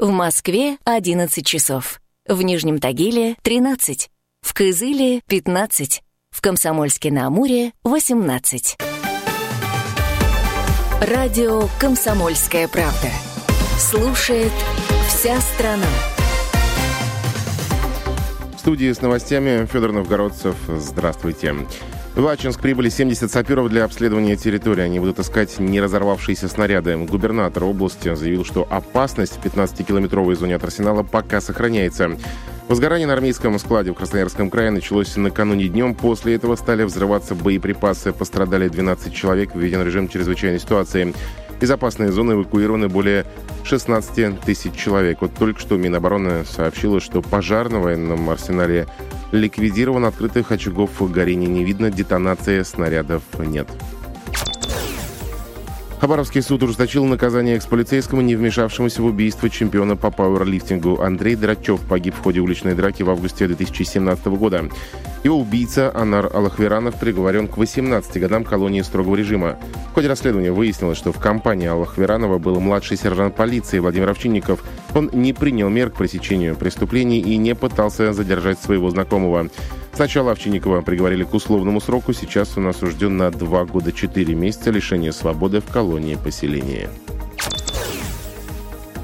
В Москве 11 часов. В Нижнем Тагиле 13. В Кызыле 15. В Комсомольске-на-Амуре 18. Радио «Комсомольская правда». Слушает вся страна. В студии с новостями Федор Новгородцев. Здравствуйте. В Ачинск прибыли 70 саперов для обследования территории. Они будут искать не разорвавшиеся снаряды. Губернатор области заявил, что опасность в 15-километровой зоне от арсенала пока сохраняется. Возгорание на армейском складе в Красноярском крае началось накануне днем. После этого стали взрываться боеприпасы. Пострадали 12 человек. Введен режим чрезвычайной ситуации. Из опасной зоны эвакуированы более 16 тысяч человек. Вот только что Минобороны сообщила, что пожар на военном арсенале ликвидирован, открытых очагов горения не видно, детонации снарядов нет. Хабаровский суд ужесточил наказание экс-полицейскому, не вмешавшемуся в убийство чемпиона по пауэрлифтингу. Андрей Драчев погиб в ходе уличной драки в августе 2017 года. Его убийца Анар Аллахверанов приговорен к 18 годам колонии строгого режима. В ходе расследования выяснилось, что в компании Аллахверанова был младший сержант полиции Владимир Овчинников. Он не принял мер к пресечению преступлений и не пытался задержать своего знакомого. Сначала Овчинникова приговорили к условному сроку, сейчас он осужден на 2 года 4 месяца лишения свободы в колонии поселения.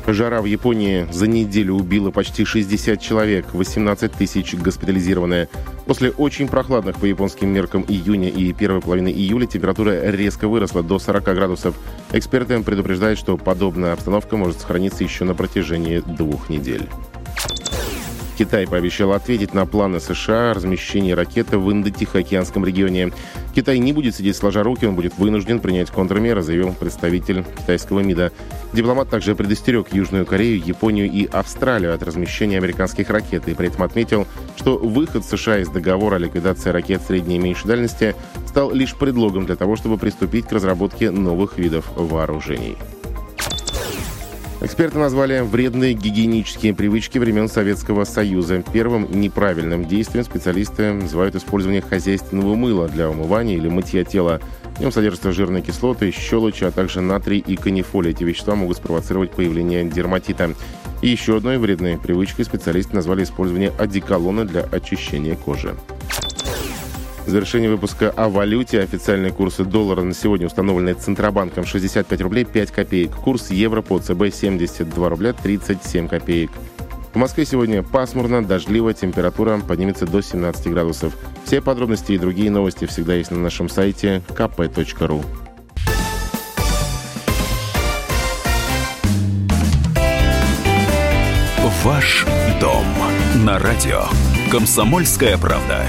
Жара в Японии за неделю убила почти 60 человек, 18 тысяч госпитализированные. После очень прохладных по японским меркам июня и первой половины июля температура резко выросла до 40 градусов. Эксперты предупреждают, что подобная обстановка может сохраниться еще на протяжении двух недель. Китай пообещал ответить на планы США о размещении ракеты в Индо-Тихоокеанском регионе. Китай не будет сидеть сложа руки, он будет вынужден принять контрмеры, заявил представитель китайского МИДа. Дипломат также предостерег Южную Корею, Японию и Австралию от размещения американских ракет и при этом отметил, что выход США из договора о ликвидации ракет средней и меньшей дальности стал лишь предлогом для того, чтобы приступить к разработке новых видов вооружений. Эксперты назвали вредные гигиенические привычки времен Советского Союза. Первым неправильным действием специалисты называют использование хозяйственного мыла для умывания или мытья тела. В нем содержатся жирные кислоты, щелочи, а также натрий и канифоль. Эти вещества могут спровоцировать появление дерматита. И еще одной вредной привычкой специалисты назвали использование одеколона для очищения кожи. Завершение выпуска о валюте. Официальные курсы доллара на сегодня установлены Центробанком 65 рублей 5 копеек. Курс евро по ЦБ 72 рубля 37 копеек. В Москве сегодня пасмурно, дождливо, температура поднимется до 17 градусов. Все подробности и другие новости всегда есть на нашем сайте kp.ru. Ваш дом на радио. Комсомольская правда.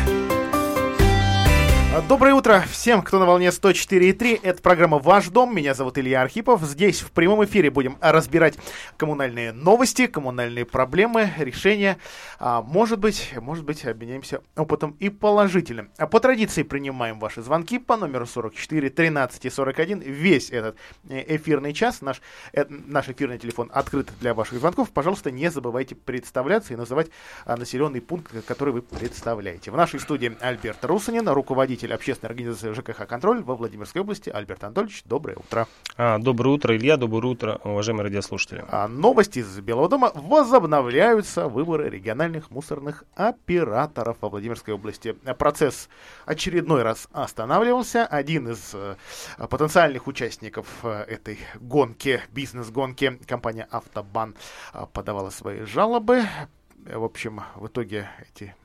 Доброе утро всем, кто на волне 104.3. Это программа «Ваш дом». Меня зовут Илья Архипов. Здесь в прямом эфире будем разбирать коммунальные новости, коммунальные проблемы, решения. А, может быть, может быть, обменяемся опытом и положительным. А по традиции принимаем ваши звонки по номеру 44 13 и 41. Весь этот э, эфирный час, наш, э, наш эфирный телефон открыт для ваших звонков. Пожалуйста, не забывайте представляться и называть а, населенный пункт, который вы представляете. В нашей студии Альберт Русанин, руководитель руководитель общественной организации ЖКХ «Контроль» во Владимирской области Альберт Анатольевич. Доброе утро. А, доброе утро, Илья. Доброе утро, уважаемые радиослушатели. А, новости из Белого дома. Возобновляются выборы региональных мусорных операторов во Владимирской области. Процесс очередной раз останавливался. Один из э, потенциальных участников э, этой гонки, бизнес-гонки, компания «Автобан» э, подавала свои жалобы. В общем, в итоге эти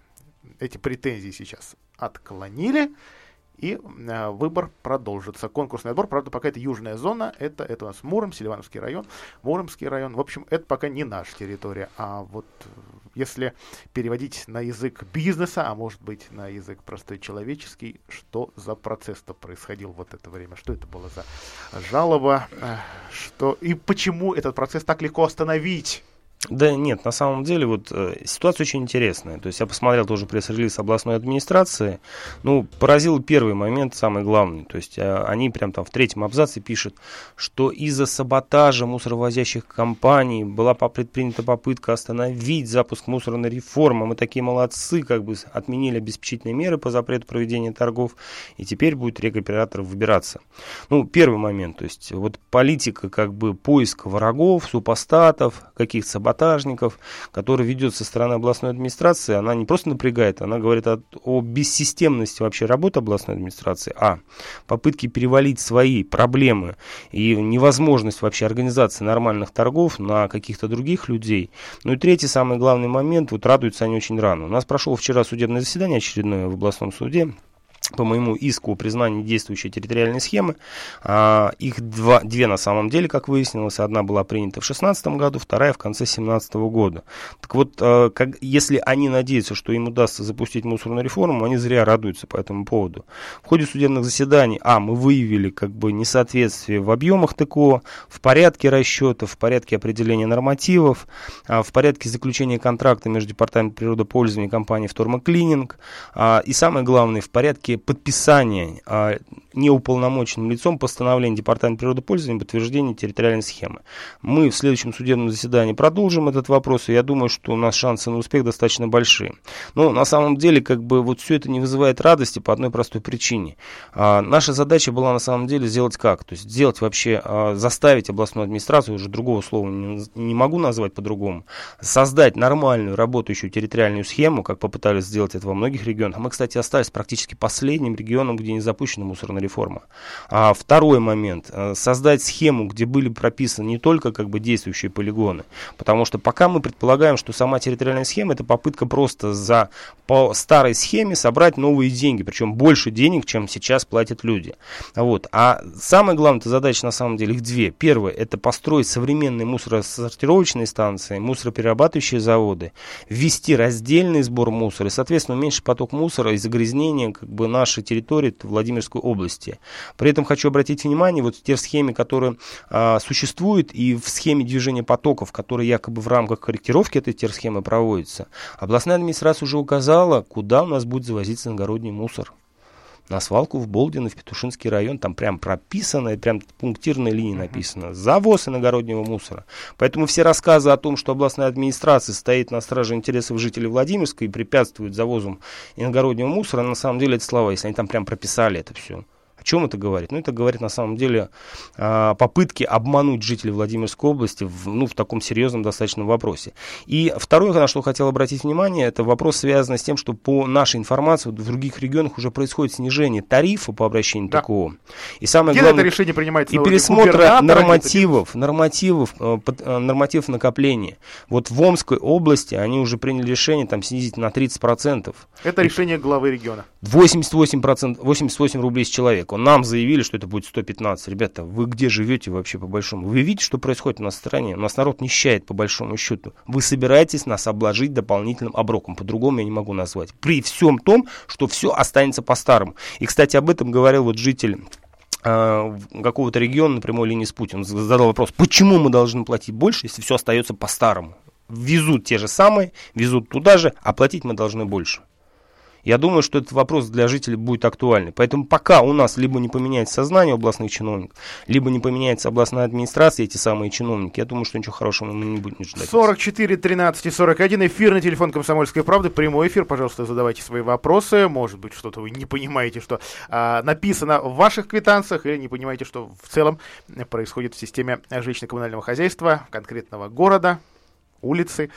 эти претензии сейчас отклонили. И э, выбор продолжится. Конкурсный отбор, правда, пока это южная зона, это, это у нас Муром, Селивановский район, Муромский район. В общем, это пока не наша территория. А вот если переводить на язык бизнеса, а может быть на язык простой человеческий, что за процесс-то происходил вот это время, что это было за жалоба, э, что и почему этот процесс так легко остановить да нет, на самом деле вот э, ситуация очень интересная. То есть я посмотрел тоже пресс-релиз областной администрации. Ну, поразил первый момент, самый главный. То есть э, они прям там в третьем абзаце пишут, что из-за саботажа мусоровозящих компаний была предпринята попытка остановить запуск мусорной реформы. Мы такие молодцы, как бы отменили обеспечительные меры по запрету проведения торгов, и теперь будет регоператор выбираться. Ну, первый момент, то есть вот политика как бы поиска врагов, супостатов, каких-то саботажей, саботажников, который ведет со стороны областной администрации, она не просто напрягает, она говорит о, о бессистемности вообще работы областной администрации, а попытки перевалить свои проблемы и невозможность вообще организации нормальных торгов на каких-то других людей. Ну и третий, самый главный момент, вот радуются они очень рано. У нас прошел вчера судебное заседание очередное в областном суде, по моему иску о признании действующей территориальной схемы. А, их два, две на самом деле, как выяснилось. Одна была принята в 2016 году, вторая в конце 2017 года. Так вот, а, как, если они надеются, что им удастся запустить мусорную реформу, они зря радуются по этому поводу. В ходе судебных заседаний, а, мы выявили как бы несоответствие в объемах ТКО, в порядке расчетов, в порядке определения нормативов, а, в порядке заключения контракта между Департаментом природопользования и компанией «Втормоклининг», а, и самое главное, в порядке подписания а, неуполномоченным лицом постановления Департамента природопользования подтверждения территориальной схемы. Мы в следующем судебном заседании продолжим этот вопрос, и я думаю, что у нас шансы на успех достаточно большие. Но на самом деле, как бы вот все это не вызывает радости по одной простой причине. А, наша задача была на самом деле сделать как? То есть сделать вообще, а, заставить областную администрацию, уже другого слова не, не могу назвать по-другому, создать нормальную работающую территориальную схему, как попытались сделать это во многих регионах. Мы, кстати, остались практически последним регионом, где не запущена мусорная реформа. А второй момент. Э, создать схему, где были прописаны не только как бы действующие полигоны. Потому что пока мы предполагаем, что сама территориальная схема это попытка просто за по старой схеме собрать новые деньги. Причем больше денег, чем сейчас платят люди. Вот. А самая главная задача на самом деле их две. Первое это построить современные мусоросортировочные станции, мусороперерабатывающие заводы, ввести раздельный сбор мусора и, соответственно, уменьшить поток мусора и загрязнения как бы нашей территории Владимирской области. При этом хочу обратить внимание вот те схемы, которые а, существуют, и в схеме движения потоков, которые якобы в рамках корректировки этой терсхемы проводятся, областная администрация уже указала, куда у нас будет завозиться иногородний мусор на свалку в Болдино, в Петушинский район. Там прям прописано, прям пунктирной линии написано. Завоз иногороднего мусора. Поэтому все рассказы о том, что областная администрация стоит на страже интересов жителей Владимирска и препятствует завозам иногороднего мусора, на самом деле это слова, если они там прям прописали это все. О чем это говорит? Ну, это говорит на самом деле о попытке обмануть жителей Владимирской области в, ну, в таком серьезном достаточном вопросе. И второе, на что хотел обратить внимание, это вопрос, связанный с тем, что по нашей информации в других регионах уже происходит снижение тарифа по обращению да. ТКО. И самое Где главное, это решение принимается? И пересмотра нормативов, нормативов, э, э, нормативов накопления. Вот в Омской области они уже приняли решение там снизить на 30%. Это решение главы региона. 88%, 88 рублей с человека человеку. Нам заявили, что это будет 115. Ребята, вы где живете вообще по большому? Вы видите, что происходит у нас в стране? У нас народ нищает по большому счету. Вы собираетесь нас обложить дополнительным оброком. По-другому я не могу назвать. При всем том, что все останется по-старому. И, кстати, об этом говорил вот житель а, какого-то региона на прямой линии с Путиным. Задал вопрос, почему мы должны платить больше, если все остается по-старому? Везут те же самые, везут туда же, а платить мы должны больше. Я думаю, что этот вопрос для жителей будет актуальный. Поэтому пока у нас либо не поменяется сознание областных чиновников, либо не поменяется областная администрация, эти самые чиновники, я думаю, что ничего хорошего мы не будем ждать. 44, 13 и 41, эфир на телефон «Комсомольской правды», прямой эфир, пожалуйста, задавайте свои вопросы, может быть, что-то вы не понимаете, что а, написано в ваших квитанциях, или не понимаете, что в целом происходит в системе жилищно-коммунального хозяйства конкретного города, улицы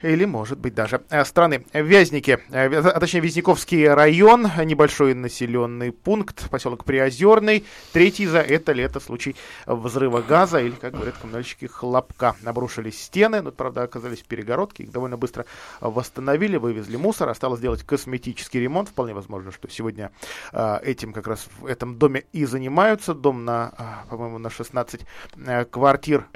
или, может быть, даже э, страны. Вязники, э, а точнее, Вязниковский район, небольшой населенный пункт, поселок Приозерный. Третий за это лето случай взрыва газа, или, как говорят коммунальщики, хлопка. Обрушились стены, но, правда, оказались перегородки, их довольно быстро восстановили, вывезли мусор, осталось сделать косметический ремонт. Вполне возможно, что сегодня э, этим как раз в этом доме и занимаются. Дом на, по-моему, на 16 квартир.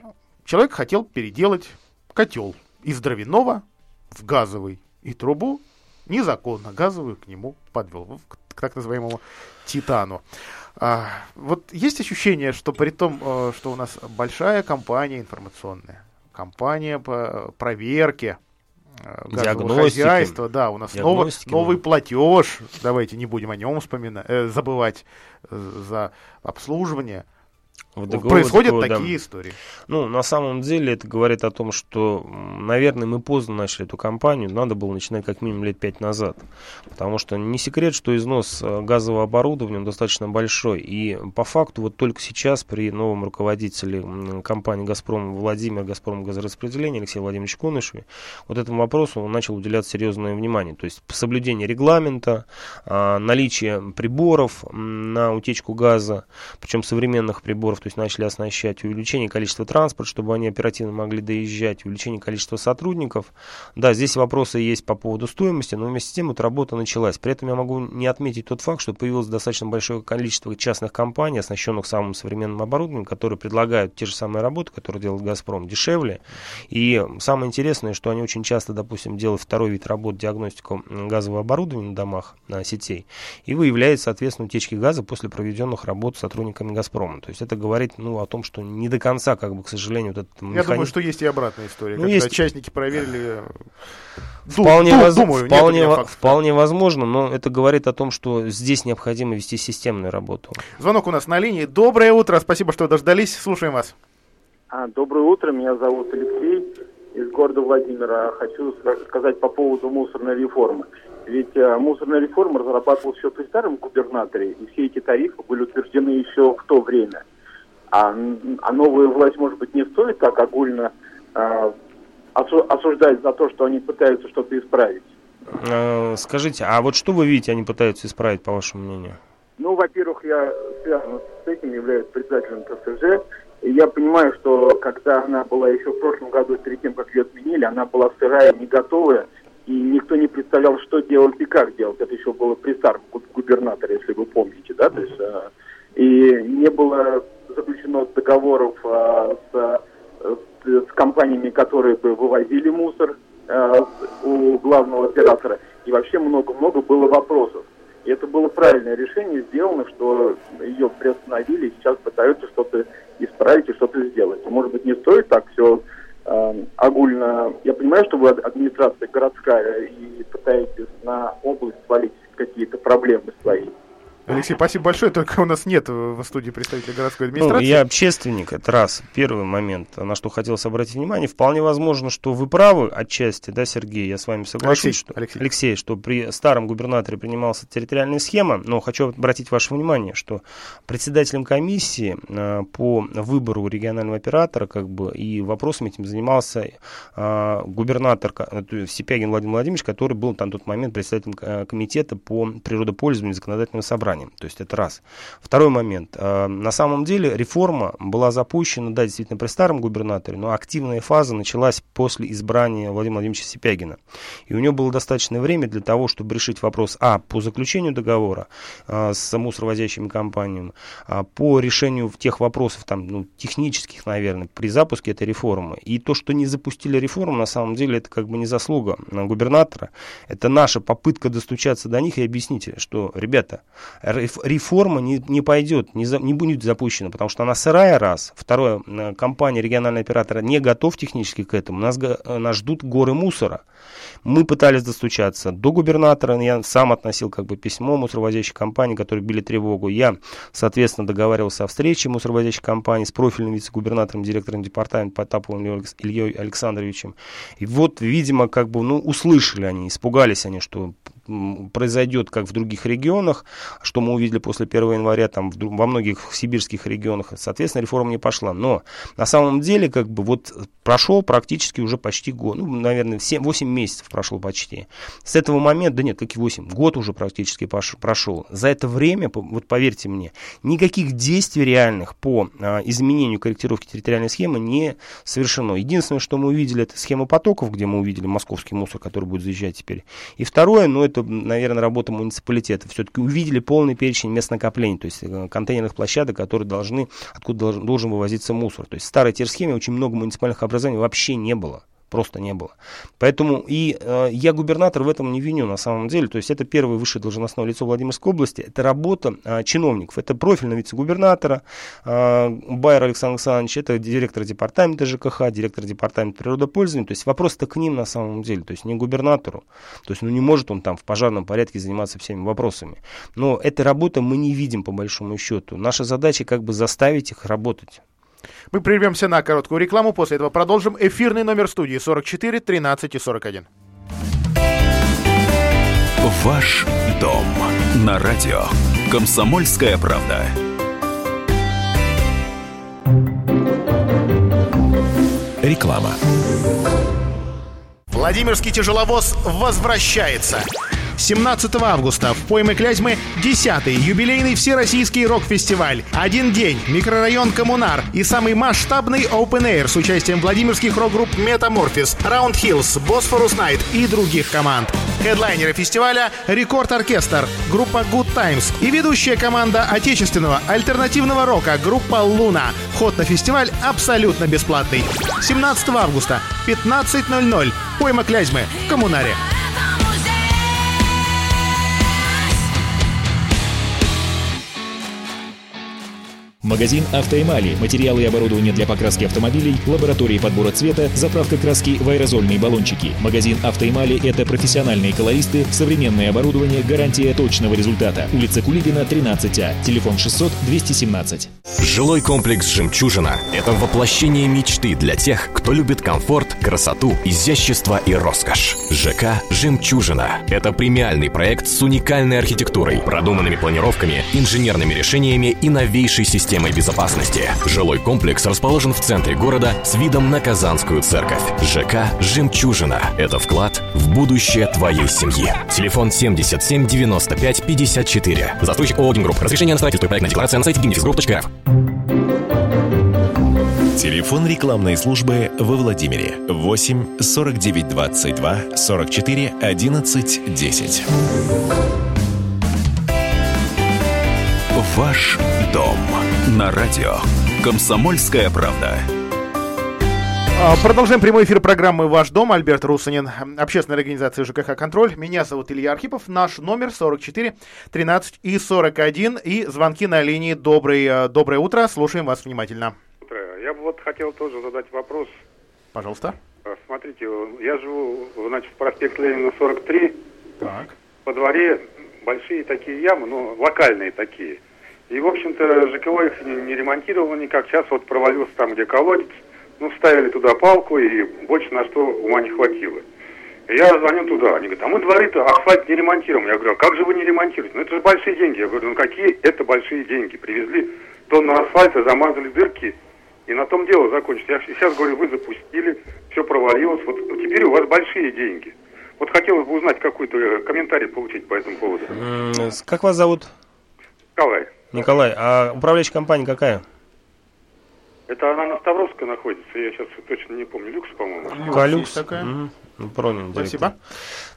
Человек хотел переделать котел из дровяного в газовый и трубу незаконно газовую к нему подвел, к, так называемому титану. А, вот есть ощущение, что при том, э, что у нас большая компания информационная, компания по проверке э, газового хозяйства, да, у нас новый, новый платеж, давайте не будем о нем вспоминать, э, забывать э, за обслуживание в договор, происходят такие да. истории. Ну, на самом деле это говорит о том, что, наверное, мы поздно начали эту кампанию, надо было начинать как минимум лет пять назад. Потому что не секрет, что износ э, газового оборудования достаточно большой. И по факту вот только сейчас при новом руководителе компании «Газпром» Владимир «Газпром» газораспределения Алексей Владимирович Конышеве, вот этому вопросу он начал уделять серьезное внимание. То есть соблюдение регламента, а, наличие приборов на утечку газа, причем современных приборов, то есть начали оснащать, увеличение количества транспорта, чтобы они оперативно могли доезжать, увеличение количества сотрудников. Да, здесь вопросы есть по поводу стоимости, но вместе с тем эта работа началась. При этом я могу не отметить тот факт, что появилось достаточно большое количество частных компаний, оснащенных самым современным оборудованием, которые предлагают те же самые работы, которые делает «Газпром», дешевле. И самое интересное, что они очень часто, допустим, делают второй вид работ, диагностику газового оборудования на домах, на сетей, и выявляет, соответственно, утечки газа после проведенных работ сотрудниками «Газпрома». То есть это говорит ну, о том, что не до конца, как бы, к сожалению, вот этот механизм... Я думаю, что есть и обратная история, ну, когда есть... частники проверили... Вполне, воз... думаю, вполне, фактов, вполне возможно, но это говорит о том, что здесь необходимо вести системную работу. Звонок у нас на линии. Доброе утро, спасибо, что дождались. Слушаем вас. А, доброе утро, меня зовут Алексей из города Владимира. Хочу сказать по поводу мусорной реформы. Ведь а, мусорная реформа разрабатывалась еще при старом губернаторе, и все эти тарифы были утверждены еще в то время. А, а новая власть, может быть, не стоит так огульно а, осуждать за то, что они пытаются что-то исправить. А, скажите, а вот что вы видите, они пытаются исправить, по вашему мнению? Ну, во-первых, я связан с этим, являюсь председателем КСЖ. И я понимаю, что когда она была еще в прошлом году, перед тем, как ее отменили, она была сырая, не готовая, и никто не представлял, что делать и как делать. Это еще было при старом губернаторе, если вы помните, да, то есть, и не было заключено договоров а, с, с компаниями, которые бы вывозили мусор а, у главного оператора. И вообще много-много было вопросов. И это было правильное решение сделано, что ее приостановили и сейчас пытаются что-то исправить и что-то сделать. Может быть, не стоит так все э, огульно. Я понимаю, что вы администрация городская и пытаетесь на область свалить какие-то проблемы свои. Алексей, спасибо большое, только у нас нет в студии представителя городской администрации. Ну, я общественник, это раз, первый момент, на что хотелось обратить внимание. Вполне возможно, что вы правы отчасти, да, Сергей, я с вами соглашусь, Алексей, что, Алексей. Алексей, что при старом губернаторе принималась территориальная схема, но хочу обратить ваше внимание, что председателем комиссии э, по выбору регионального оператора, как бы, и вопросами этим занимался э, губернатор э, Сипягин Владимир Владимирович, который был на тот момент председателем э, комитета по природопользованию законодательного собрания собранием. То есть это раз. Второй момент. Э, на самом деле реформа была запущена, да, действительно при старом губернаторе, но активная фаза началась после избрания Владимира Владимировича Сипягина. И у него было достаточное время для того, чтобы решить вопрос, а, по заключению договора а, с мусоровозящими компаниями, а, по решению тех вопросов, там, ну, технических, наверное, при запуске этой реформы. И то, что не запустили реформу, на самом деле, это как бы не заслуга губернатора. Это наша попытка достучаться до них и объяснить, что, ребята, реформа не, не пойдет, не, за, не будет запущена, потому что она сырая, раз. Второе, компания, региональный оператор не готов технически к этому. Нас, нас ждут горы мусора. Мы пытались достучаться до губернатора, я сам относил как бы письмо мусоровозящей компании, которые били тревогу. Я, соответственно, договаривался о встрече мусоровозящей компании с профильным вице-губернатором, директором департамента Потаповым Ильей Александровичем. И вот, видимо, как бы, ну, услышали они, испугались они, что произойдет, как в других регионах, что мы увидели после 1 января там, в, во многих сибирских регионах, соответственно, реформа не пошла. Но на самом деле, как бы, вот прошел практически уже почти год, ну, наверное, 7, 8 месяцев прошло почти. С этого момента, да нет, как и 8, год уже практически прошел. За это время, вот поверьте мне, никаких действий реальных по а, изменению корректировки территориальной схемы не совершено. Единственное, что мы увидели, это схема потоков, где мы увидели московский мусор, который будет заезжать теперь. И второе, ну, это, наверное, работа муниципалитета. Все-таки увидели полный перечень мест накопления, то есть э, контейнерных площадок, которые должны, откуда должен, должен вывозиться мусор. То есть в старой терсхеме очень много муниципальных образований вообще не было просто не было. Поэтому и э, я губернатор в этом не виню на самом деле, то есть это первое высшее должностное лицо Владимирской области, это работа э, чиновников, это профильного вице-губернатора э, Байер Александр Александрович, это директор департамента ЖКХ, директор департамента природопользования, то есть вопрос-то к ним на самом деле, то есть не губернатору, то есть ну не может он там в пожарном порядке заниматься всеми вопросами. Но этой работы мы не видим по большому счету. Наша задача как бы заставить их работать. Мы прервемся на короткую рекламу, после этого продолжим. Эфирный номер студии 44 13 и 41. Ваш дом на радио. Комсомольская правда. Реклама. Владимирский тяжеловоз возвращается. 17 августа в пойме Клязьмы 10-й юбилейный всероссийский рок-фестиваль. Один день, микрорайон Коммунар и самый масштабный Open Air с участием владимирских рок-групп Metamorphosis, Round Hills, Bosphorus Night и других команд. Хедлайнеры фестиваля — Рекорд-оркестр, группа Good Times и ведущая команда отечественного альтернативного рока группа Луна. Вход на фестиваль абсолютно бесплатный. 17 августа, 15.00. Пойма Клязьмы в Коммунаре. Магазин «Автоэмали». Материалы и оборудование для покраски автомобилей, лаборатории подбора цвета, заправка краски в аэрозольные баллончики. Магазин «Автоэмали» — это профессиональные колористы, современное оборудование, гарантия точного результата. Улица Кулибина, 13А. Телефон 600-217. Жилой комплекс «Жемчужина» — это воплощение мечты для тех, кто любит комфорт, красоту, изящество и роскошь. ЖК «Жемчужина» — это премиальный проект с уникальной архитектурой, продуманными планировками, инженерными решениями и новейшей системой безопасности. Жилой комплекс расположен в центре города с видом на Казанскую церковь. ЖК «Жемчужина» — это вклад в будущее твоей семьи. Телефон 77 95 54. Застройщик ООО «Гимгрупп». Разрешение на строительство и проектная декларация на сайте gimnifisgroup.рф. Телефон рекламной службы во Владимире 8 49 22 44 11 10. Ваш дом на радио. Комсомольская правда. А, Продолжаем прямой эфир программы «Ваш дом». Альберт Русанин, общественная организация ЖКХ «Контроль». Меня зовут Илья Архипов. Наш номер 44 13 и 41. И звонки на линии. Добрый, доброе утро. Слушаем вас внимательно. Я бы вот хотел тоже задать вопрос. Пожалуйста. Смотрите, я живу, значит, в проспект Ленина 43. Так. По дворе большие такие ямы, ну, локальные такие. И, в общем-то, ЖКО их не, не ремонтировало никак. Сейчас вот провалился там, где колодец. Ну, вставили туда палку, и больше на что ума не хватило. Я звоню туда. Они говорят, а мы дворы-то асфальт не ремонтируем. Я говорю, а как же вы не ремонтируете? Ну, это же большие деньги. Я говорю, ну, какие это большие деньги? Привезли тонну асфальта, замазали дырки, и на том дело закончится. Я сейчас говорю, вы запустили, все провалилось. Вот ну, теперь у вас большие деньги. Вот хотелось бы узнать какой-то комментарий получить по этому поводу. Как вас зовут? Николай. Николай, а управляющая компания какая? Это она на Ставровской находится, я сейчас точно не помню. Люкс, по-моему. Калюкс. такая. Мгм. Пронин, Спасибо. директор.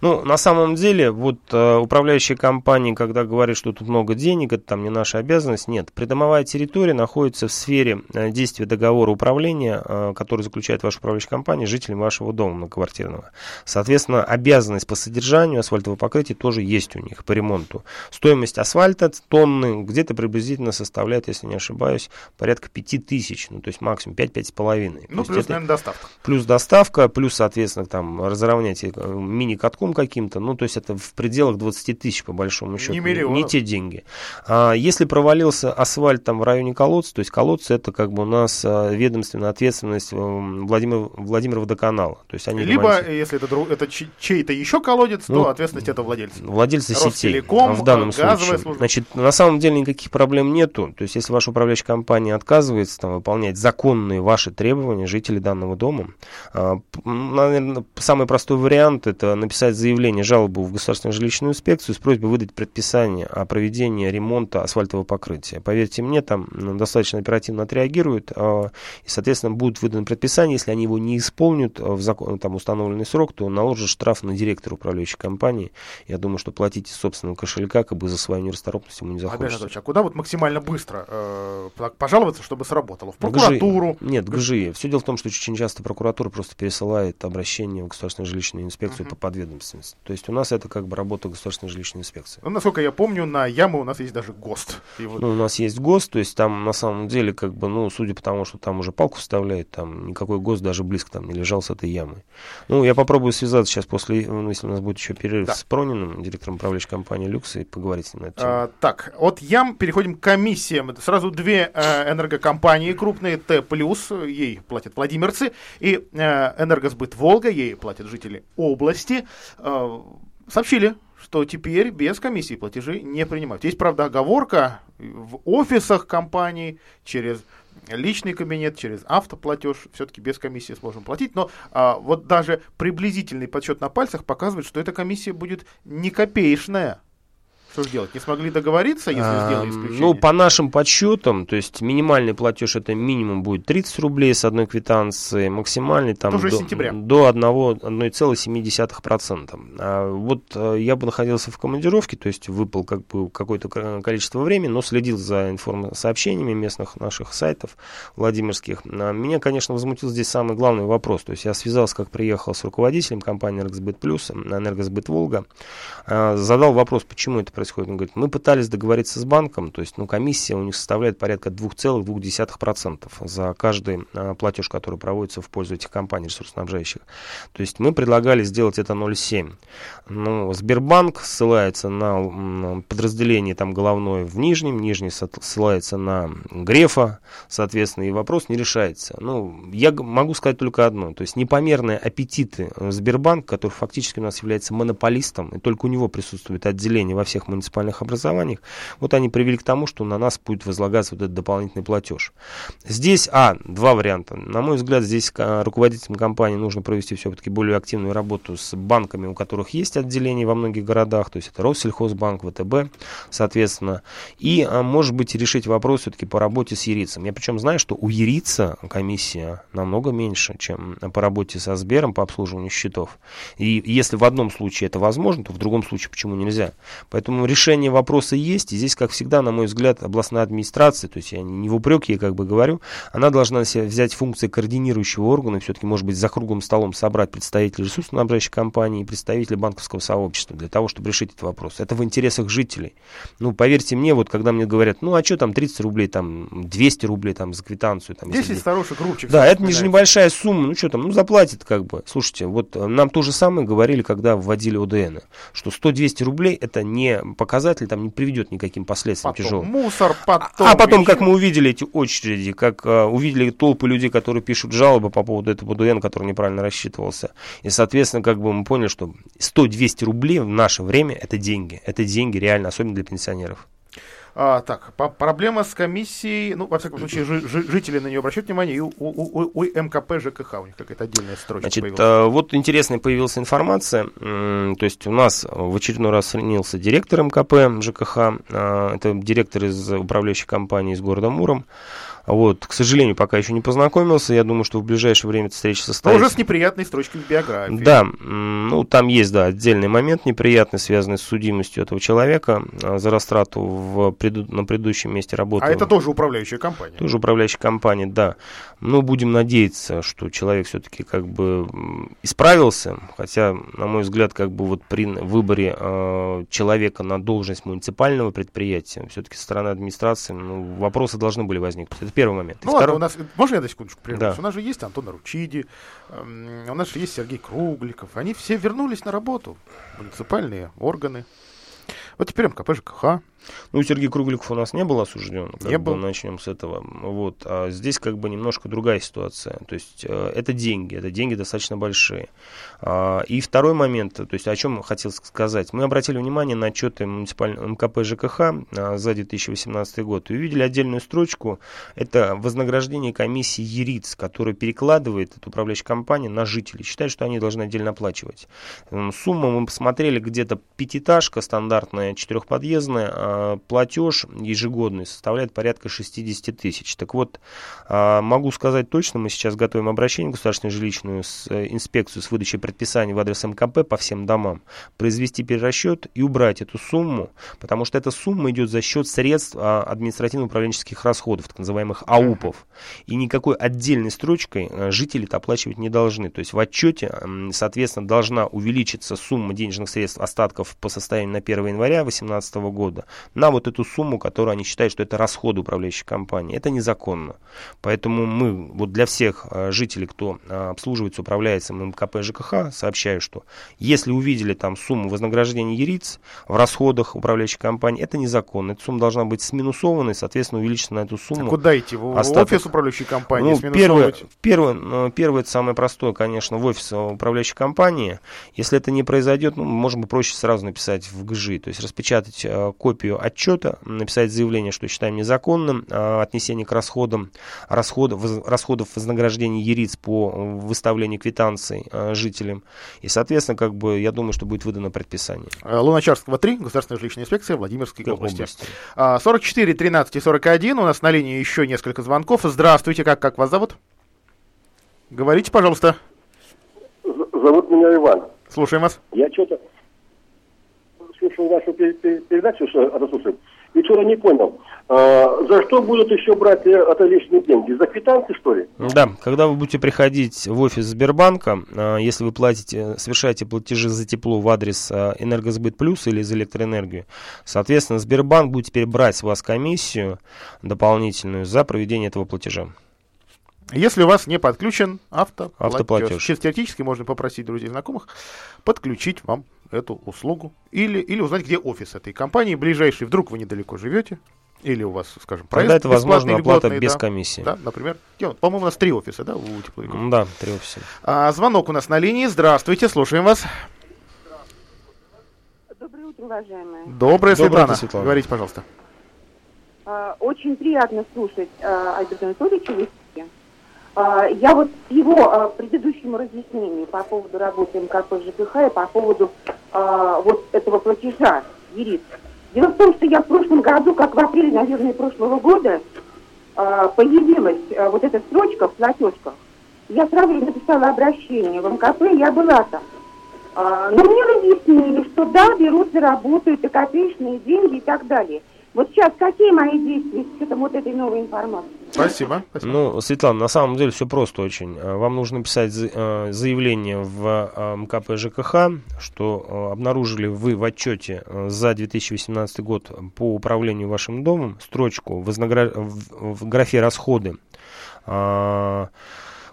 Ну, на самом деле, вот э, управляющая компания, когда говорит, что тут много денег, это там не наша обязанность, нет. Придомовая территория находится в сфере э, действия договора управления, э, который заключает ваша управляющая компания с жителями вашего дома многоквартирного. Соответственно, обязанность по содержанию асфальтового покрытия тоже есть у них по ремонту. Стоимость асфальта тонны где-то приблизительно составляет, если не ошибаюсь, порядка 5000, ну, то есть максимум 5-5,5. Ну, плюс, это- наверное, доставка. Плюс доставка, плюс, соответственно, там разровнять э, мини-катком каким-то, ну, то есть это в пределах 20 тысяч, по большому счету. Не миллионов. те деньги. А если провалился асфальт там в районе колодца, то есть колодцы это как бы у нас а, ведомственная ответственность э, Владимир, Владимир Водоканала. То есть они Либо, ремонтируют. если это, друг- это чей- чей-то еще колодец, Ну, то ответственность этого владельца. Владельцы сетей в данном случае. служба. Значит, на самом деле никаких проблем нету. То есть, если ваша управляющая компания отказывается там, выполнять законные ваши требования, жители данного дома, наверное, самый простой вариант это написать заявление, жалобу в Государственную жилищную инспекцию с просьбой выдать предписание о проведении ремонта асфальтового покрытия. Поверьте мне, там м, достаточно оперативно отреагируют, а, и, соответственно, будет выдано предписание. Если они его не исполнят а, в закон, там, установленный срок, то наложат штраф на директора управляющей компании. Я думаю, что платить из собственного кошелька, как бы за свою нерасторопность ему не захочется. Анатольевич, а куда вот максимально быстро э, пожаловаться, чтобы сработало? В В прокуратуру. ГЖИ. Нет, ГЖИ. Все дело в том, что очень часто прокуратура просто пересылает обращение в Государственную жилищную инспекцию uh-huh. по подведомственности. То есть у нас это как бы работа Государственной жилищной инспекции. Ну, насколько я помню, на яму у нас есть даже ГОСТ. Вот... Ну, у нас есть ГОСТ, то есть там на самом деле, как бы, ну, судя по тому, что там уже палку вставляют, там никакой ГОСТ даже близко там не лежал с этой ямой. Ну, я попробую связаться сейчас после, ну, если у нас будет еще перерыв да. с Прониным, директором управляющей компании «Люкс», и поговорить с ним на эту тему. А, так, от ям переходим к комиссиям. Сразу две э, энергокомпании крупные, Т+, ей платят владимирцы, и э, энергосбыт «Волга», ей платят жители области, э, сообщили, что теперь без комиссии платежи не принимают. Есть, правда, оговорка в офисах компаний через личный кабинет, через автоплатеж, все-таки без комиссии сможем платить. Но а, вот даже приблизительный подсчет на пальцах показывает, что эта комиссия будет не копеечная. Что же делать? Не смогли договориться, если а, сделали исключение? Ну, по нашим подсчетам, то есть минимальный платеж это минимум будет 30 рублей с одной квитанции, максимальный там Тоже до, сентября. до 1,7%. А вот э, я бы находился в командировке, то есть выпал как бы какое-то количество времени, но следил за информсообщениями местных наших сайтов владимирских. А меня, конечно, возмутил здесь самый главный вопрос. То есть я связался, как приехал с руководителем компании «Энергосбыт Плюс», «Энергосбыт Волга», а, задал вопрос, почему это происходит происходит? Он говорит, мы пытались договориться с банком, то есть ну, комиссия у них составляет порядка 2,2% за каждый а, платеж, который проводится в пользу этих компаний ресурсоснабжающих. То есть мы предлагали сделать это 0,7. Ну, Сбербанк ссылается на подразделение там головное в Нижнем, Нижний ссылается на Грефа, соответственно, и вопрос не решается. Ну, я могу сказать только одно, то есть непомерные аппетиты Сбербанка, который фактически у нас является монополистом, и только у него присутствует отделение во всех муниципальных образованиях, вот они привели к тому, что на нас будет возлагаться вот этот дополнительный платеж. Здесь, а, два варианта. На мой взгляд, здесь руководителям компании нужно провести все-таки более активную работу с банками, у которых есть отделения во многих городах, то есть это Россельхозбанк, ВТБ, соответственно, и, а, может быть, решить вопрос все-таки по работе с Ерицем. Я причем знаю, что у Ерица комиссия намного меньше, чем по работе со Сбером по обслуживанию счетов. И если в одном случае это возможно, то в другом случае почему нельзя? Поэтому решение вопроса есть, и здесь, как всегда, на мой взгляд, областная администрация, то есть я не в упрек ей как бы говорю, она должна на себя взять функции координирующего органа, все-таки, может быть, за круглым столом собрать представителей ресурсоснабжающей компании и представителей банковского сообщества для того, чтобы решить этот вопрос. Это в интересах жителей. Ну, поверьте мне, вот когда мне говорят, ну, а что там 30 рублей, там 200 рублей там за квитанцию. Там, 10 старушек рубчик. Да, это же небольшая сумма, ну, что там, ну, заплатит как бы. Слушайте, вот нам то же самое говорили, когда вводили ОДН, что 100-200 рублей это не показатель там не приведет никаким последствиям потом тяжелым. мусор, потом... А потом, как мы увидели эти очереди, как uh, увидели толпы людей, которые пишут жалобы по поводу этого БДН, который неправильно рассчитывался. И, соответственно, как бы мы поняли, что 100-200 рублей в наше время это деньги. Это деньги реально, особенно для пенсионеров. А, так, по проблема с комиссией, ну, во всяком случае, жи жители на нее обращают внимание, и у, у, у, у МКП ЖКХ у них какая-то отдельная строчка Значит, появилась. А, вот интересная появилась информация, то есть у нас в очередной раз сменился директор МКП ЖКХ, а, это директор из управляющей компании из города Муром, вот, к сожалению, пока еще не познакомился. Я думаю, что в ближайшее время эта встреча состоится. Но уже с неприятной строчкой в биографии. Да, ну там есть, да, отдельный момент неприятный, связанный с судимостью этого человека а, за растрату в преду... на предыдущем месте работы. А это тоже управляющая компания? Тоже управляющая компания, да. Но будем надеяться, что человек все-таки как бы исправился, хотя, на мой взгляд, как бы вот при выборе э, человека на должность муниципального предприятия, все-таки со стороны администрации, ну, вопросы должны были возникнуть. Это первый момент. Ну ладно, у нас, можно я на секундочку прервусь? Да. У нас же есть Антон Ручиди, э, у нас же есть Сергей Кругликов. Они все вернулись на работу, муниципальные органы. Вот теперь МКП ЖКХ. Ну, Сергей Кругликов у нас не был осужден. Не был. Начнем с этого. Вот. А здесь как бы немножко другая ситуация. То есть э, это деньги, это деньги достаточно большие. А, и второй момент, то есть о чем хотел сказать. Мы обратили внимание на отчеты муниципального МКП ЖКХ а, за 2018 год и увидели отдельную строчку. Это вознаграждение комиссии ЕРИЦ, которая перекладывает эту управляющую компанию на жителей. Считает, что они должны отдельно оплачивать. Сумма мы посмотрели где-то пятиэтажка стандартная, четырехподъездная, э, платеж ежегодный составляет порядка 60 тысяч. Так вот, э, могу сказать точно, мы сейчас готовим обращение в государственную жилищную э, инспекцию с выдачей предписаний в адрес МКП по всем домам, произвести перерасчет и убрать эту сумму, потому что эта сумма идет за счет средств э, административно-управленческих расходов, так называемых АУПов. И никакой отдельной строчкой э, жители это оплачивать не должны. То есть в отчете, соответственно, должна увеличиться сумма денежных средств остатков по состоянию на 1 января 2018 года на вот эту сумму, которую они считают, что это расходы управляющей компании. Это незаконно. Поэтому мы вот для всех э, жителей, кто э, обслуживается, управляется МКП ЖКХ, сообщаю, что если увидели там сумму вознаграждения ЕРИЦ в расходах управляющей компании, это незаконно. Эта сумма должна быть сминусована и, соответственно, увеличена на эту сумму. А куда идти? В остаток. офис управляющей компании? Ну, первое, первое, ну, первое, это самое простое, конечно, в офис управляющей компании. Если это не произойдет, ну, можем проще сразу написать в ГЖИ, то есть распечатать э, копию отчета, написать заявление, что считаем незаконным, э, отнесение к расходам, расходов, расходов вознаграждения ЕРИЦ по выставлению квитанций э, жителям. И, соответственно, как бы, я думаю, что будет выдано предписание. Луначарского 3, Государственная жилищная инспекция Владимирской области. области. 44, 13 и 41, у нас на линии еще несколько звонков. Здравствуйте, как, как вас зовут? Говорите, пожалуйста. Зовут меня Иван. Слушаем вас. Я что-то слушал вашу передачу, что слушаю, и вчера не понял. А, за что будут еще брать это лишние деньги? За квитанции, что ли? Да, когда вы будете приходить в офис Сбербанка, а, если вы платите, совершаете платежи за тепло в адрес а, Энергосбыт Плюс или за электроэнергию, соответственно, Сбербанк будет теперь брать с вас комиссию дополнительную за проведение этого платежа. Если у вас не подключен автоплатеж. автоплатеж. Чисто теоретически можно попросить друзей знакомых подключить вам эту услугу. Или, или узнать, где офис этой компании ближайший. Вдруг вы недалеко живете. Или у вас, скажем, проезд Тогда это возможно оплата без да, комиссии. Да, например. По-моему, у нас три офиса, да, у тепловиков? Да, три офиса. А, звонок у нас на линии. Здравствуйте, слушаем вас. Доброе утро, уважаемые. Доброе, Светлана. Светлана. Говорите, пожалуйста. А, очень приятно слушать а, Альберта Анатольевича в а, я вот его а, предыдущему разъяснению по поводу работы МКП ЖКХ и по поводу а, вот этого платежа ЕРИС. Дело в том, что я в прошлом году, как в апреле, наверное, прошлого года, появилась вот эта строчка в платежках. Я сразу же написала обращение в МКП, я была там. Но мне разъяснили, что да, берутся, работают, и копеечные деньги и так далее – вот сейчас какие мои действия с учетом вот этой новой информации? Спасибо. Спасибо. Ну, Светлана, на самом деле все просто очень. Э, вам нужно писать э, заявление в э, МКП ЖКХ, что обнаружили вы в отчете за 2018 год по управлению вашим домом строчку в графе расходы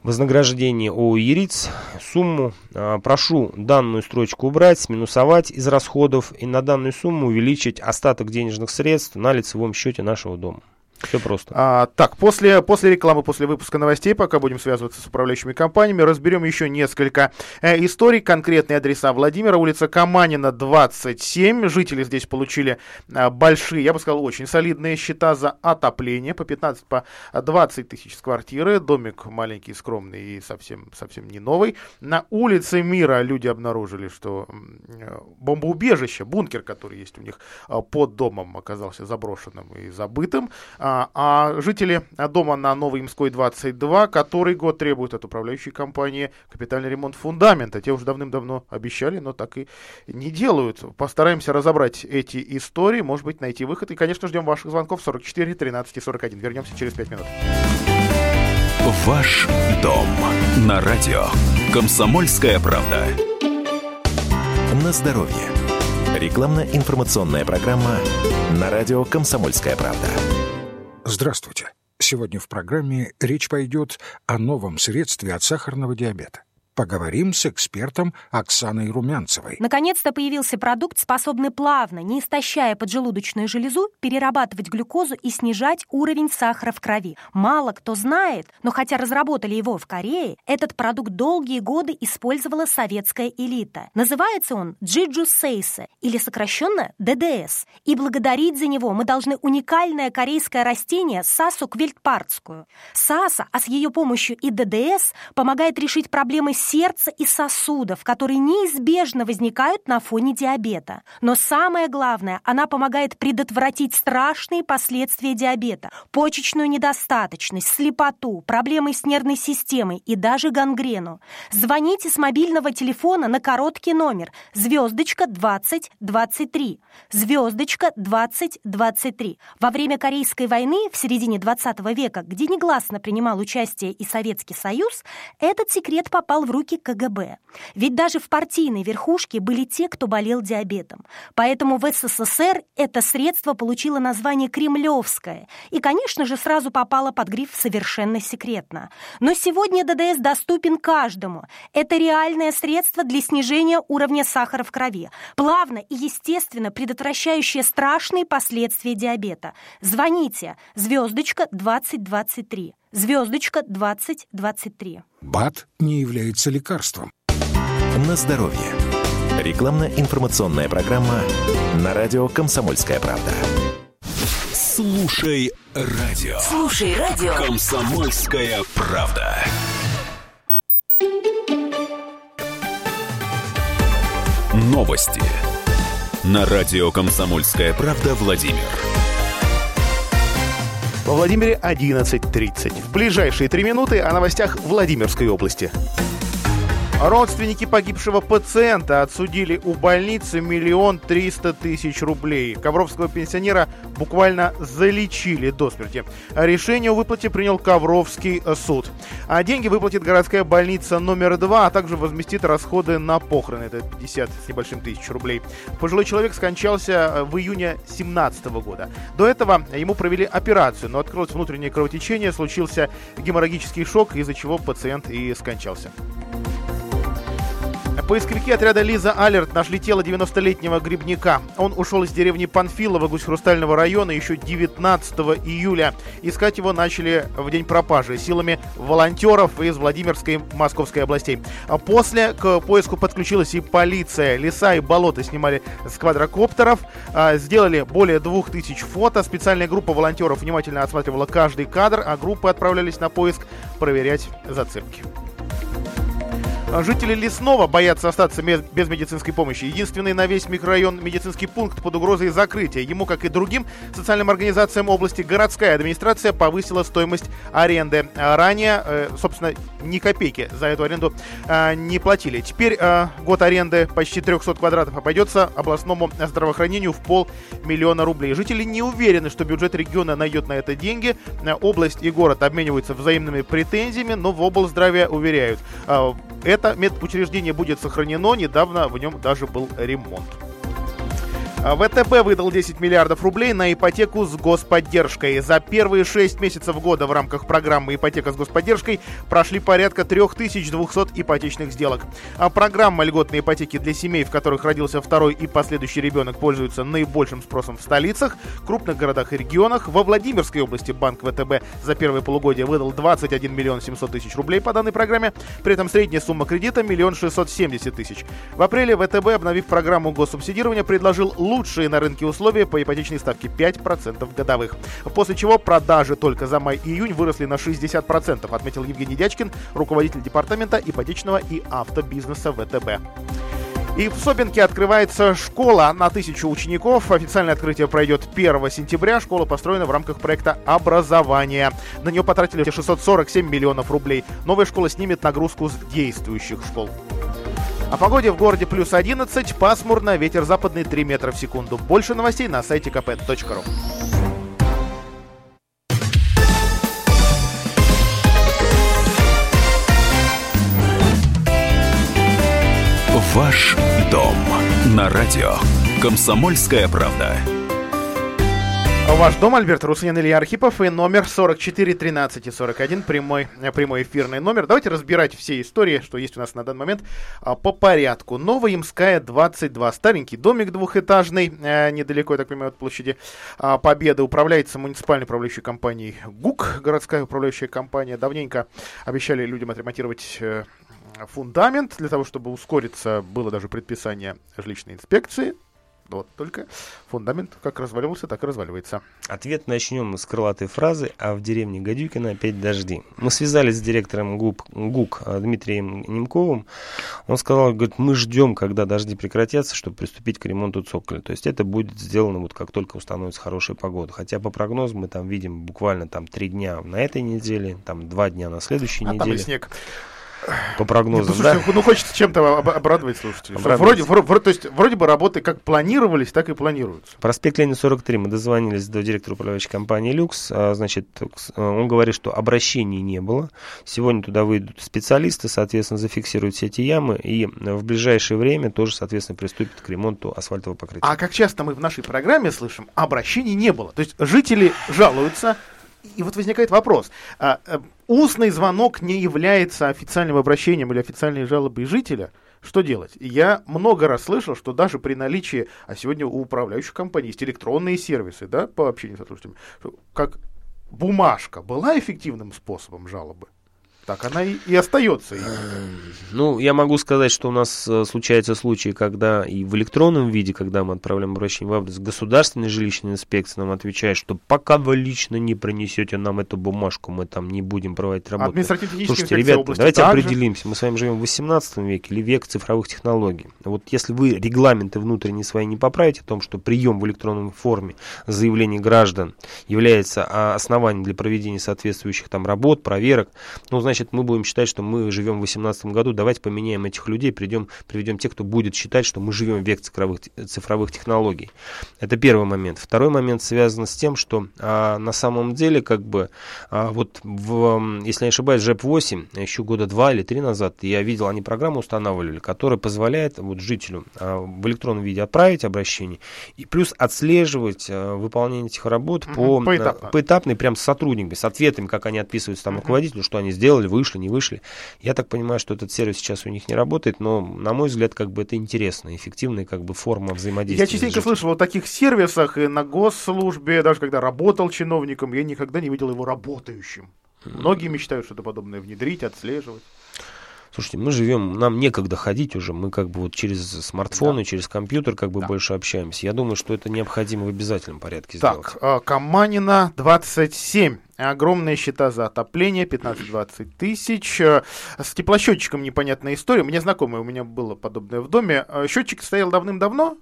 вознаграждение ООО «Яриц», сумму. А, прошу данную строчку убрать, сминусовать из расходов и на данную сумму увеличить остаток денежных средств на лицевом счете нашего дома. Все просто. А, так, после, после рекламы, после выпуска новостей, пока будем связываться с управляющими компаниями, разберем еще несколько э, историй. Конкретные адреса Владимира, улица Каманина, 27. Жители здесь получили э, большие, я бы сказал, очень солидные счета за отопление. По 15, по 20 тысяч с квартиры. Домик маленький, скромный и совсем, совсем не новый. На улице Мира люди обнаружили, что э, бомбоубежище, бункер, который есть у них э, под домом, оказался заброшенным и забытым. А, а, жители дома на Новой Имской 22 который год требуют от управляющей компании капитальный ремонт фундамента. Те уже давным-давно обещали, но так и не делают. Постараемся разобрать эти истории, может быть, найти выход. И, конечно, ждем ваших звонков 44 13 и 41. Вернемся через 5 минут. Ваш дом на радио. Комсомольская правда. На здоровье. Рекламно-информационная программа на радио «Комсомольская правда». Здравствуйте. Сегодня в программе речь пойдет о новом средстве от сахарного диабета. Поговорим с экспертом Оксаной Румянцевой. Наконец-то появился продукт, способный плавно, не истощая поджелудочную железу, перерабатывать глюкозу и снижать уровень сахара в крови. Мало кто знает, но хотя разработали его в Корее, этот продукт долгие годы использовала советская элита. Называется он Джиджу Сейсе, или сокращенно ДДС. И благодарить за него мы должны уникальное корейское растение Сасу квильтпартскую. Саса, а с ее помощью и ДДС, помогает решить проблемы сердца и сосудов, которые неизбежно возникают на фоне диабета. Но самое главное, она помогает предотвратить страшные последствия диабета, почечную недостаточность, слепоту, проблемы с нервной системой и даже гангрену. Звоните с мобильного телефона на короткий номер звездочка 2023. Звездочка 2023. Во время Корейской войны в середине 20 века, где негласно принимал участие и Советский Союз, этот секрет попал в руки КГБ. Ведь даже в партийной верхушке были те, кто болел диабетом. Поэтому в СССР это средство получило название «Кремлевское» и, конечно же, сразу попало под гриф «совершенно секретно». Но сегодня ДДС доступен каждому. Это реальное средство для снижения уровня сахара в крови, плавно и естественно предотвращающее страшные последствия диабета. Звоните звездочка 2023 звездочка 2023. БАД не является лекарством. На здоровье. Рекламно-информационная программа на радио «Комсомольская правда». Слушай радио. Слушай радио. Комсомольская правда. Новости. На радио «Комсомольская правда» Владимир. Во Владимире 11.30. В ближайшие три минуты о новостях Владимирской области. Родственники погибшего пациента отсудили у больницы миллион триста тысяч рублей. Ковровского пенсионера буквально залечили до смерти. Решение о выплате принял Ковровский суд. А деньги выплатит городская больница номер два, а также возместит расходы на похороны. Это 50 с небольшим тысяч рублей. Пожилой человек скончался в июне 2017 года. До этого ему провели операцию, но открылось внутреннее кровотечение, случился геморрагический шок, из-за чего пациент и скончался. Поисковики отряда Лиза Алерт нашли тело 90-летнего грибника. Он ушел из деревни Панфилова Гусь-Хрустального района еще 19 июля. Искать его начали в день пропажи силами волонтеров из Владимирской и Московской областей. А После к поиску подключилась и полиция. Леса и болота снимали с квадрокоптеров. а, Сделали более 2000 фото. Специальная группа волонтеров внимательно осматривала каждый кадр, а группы отправлялись на поиск проверять зацепки. Жители Лесного боятся остаться без медицинской помощи. Единственный на весь микрорайон медицинский пункт под угрозой закрытия. Ему, как и другим социальным организациям области, городская администрация повысила стоимость аренды. А Ранее, э, собственно, ни копейки за эту аренду э, не платили. Теперь год аренды почти 300 квадратов обойдется областному здравоохранению в полмиллиона рублей. Жители не уверены, что бюджет региона найдет на это деньги. Э, Область и город обмениваются взаимными претензиями, но в облздраве уверяют, э, это медучреждение будет сохранено, недавно в нем даже был ремонт. А ВТБ выдал 10 миллиардов рублей на ипотеку с господдержкой. За первые 6 месяцев года в рамках программы «Ипотека с господдержкой» прошли порядка 3200 ипотечных сделок. А программа льготной ипотеки для семей, в которых родился второй и последующий ребенок, пользуется наибольшим спросом в столицах, крупных городах и регионах. Во Владимирской области банк ВТБ за первое полугодие выдал 21 миллион 700 тысяч рублей по данной программе. При этом средняя сумма кредита – миллион 670 тысяч. В апреле ВТБ, обновив программу госсубсидирования, предложил лучшие на рынке условия по ипотечной ставке 5% годовых. После чего продажи только за май и июнь выросли на 60%, отметил Евгений Дячкин, руководитель департамента ипотечного и автобизнеса ВТБ. И в Собинке открывается школа на тысячу учеников. Официальное открытие пройдет 1 сентября. Школа построена в рамках проекта «Образование». На нее потратили 647 миллионов рублей. Новая школа снимет нагрузку с действующих школ. О погоде в городе плюс 11, пасмурно, ветер западный 3 метра в секунду. Больше новостей на сайте kp.ru. Ваш дом на радио. Комсомольская правда. Ваш дом, Альберт Руслан Илья Архипов и номер 44 13 и 41, прямой, э, прямой эфирный номер. Давайте разбирать все истории, что есть у нас на данный момент, а, по порядку. Новоимская 22, старенький домик двухэтажный, э, недалеко, я так понимаю, от площади а, Победы, управляется муниципальной управляющей компанией ГУК, городская управляющая компания. Давненько обещали людям отремонтировать э, фундамент для того, чтобы ускориться, было даже предписание жилищной инспекции Вот, только фундамент как разваливался, так и разваливается. Ответ начнем с крылатой фразы «А в деревне Гадюкина опять дожди». Мы связались с директором ГУП, ГУК э, Дмитрием Немковым. Он сказал, говорит, мы ждем, когда дожди прекратятся, чтобы приступить к ремонту цоколя. То есть это будет сделано вот как только установится хорошая погода. Хотя по прогнозам мы там видим буквально там три дня на этой неделе, там два дня на следующей а неделе. Там и снег по прогнозам, Нет, ну, слушайте, да? Ну, хочется чем-то обрадовать слушателей. Вроде, вроде, то есть, вроде бы работы как планировались, так и планируются. Проспект Ленина 43. Мы дозвонились до директора управляющей компании «Люкс». А, значит, он говорит, что обращений не было. Сегодня туда выйдут специалисты, соответственно, зафиксируют все эти ямы. И в ближайшее время тоже, соответственно, приступят к ремонту асфальтового покрытия. А как часто мы в нашей программе слышим, обращений не было. То есть жители жалуются, и вот возникает вопрос. А, а, устный звонок не является официальным обращением или официальной жалобой жителя. Что делать? Я много раз слышал, что даже при наличии, а сегодня у управляющих компаний есть электронные сервисы, да, по общению с слушателями, как бумажка была эффективным способом жалобы? Так она и, и остается. Ну, я могу сказать, что у нас э, случаются случаи, когда и в электронном виде, когда мы отправляем обращение в адрес государственной жилищной инспекции, нам отвечает, что пока вы лично не принесете нам эту бумажку, мы там не будем проводить работу. Слушайте, ребята, давайте также. определимся, мы с вами живем в 18 веке или век цифровых технологий. Вот если вы регламенты внутренние свои не поправите о том, что прием в электронной форме заявлений граждан является а, основанием для проведения соответствующих там работ, проверок, ну, значит, значит, мы будем считать, что мы живем в 2018 году, давайте поменяем этих людей, придем, приведем тех, кто будет считать, что мы живем в век цифровых, цифровых технологий. Это первый момент. Второй момент связан с тем, что а, на самом деле, как бы, а, вот, в, если я не ошибаюсь, JEP 8, еще года два или три назад, я видел, они программу устанавливали, которая позволяет вот, жителю а, в электронном виде отправить обращение и плюс отслеживать а, выполнение этих работ по, поэтапно. поэтапно, прям с сотрудниками, с ответами, как они отписываются там руководителю, что они сделали, сделали, вышли, не вышли. Я так понимаю, что этот сервис сейчас у них не работает, но, на мой взгляд, как бы это интересная, эффективная как бы форма взаимодействия. Я частенько слышал о таких сервисах и на госслужбе, даже когда работал чиновником, я никогда не видел его работающим. Многие мечтают что-то подобное внедрить, отслеживать. Слушайте, мы живем, нам некогда ходить уже, мы как бы вот через смартфоны, да. через компьютер как бы да. больше общаемся. Я думаю, что это необходимо в обязательном порядке так, сделать. Так, Каманина 27. Огромные счета за отопление, 15-20 тысяч. Э, с теплосчетчиком непонятная история. Мне знакомое, у меня было подобное в доме. Э, счетчик стоял давным-давно,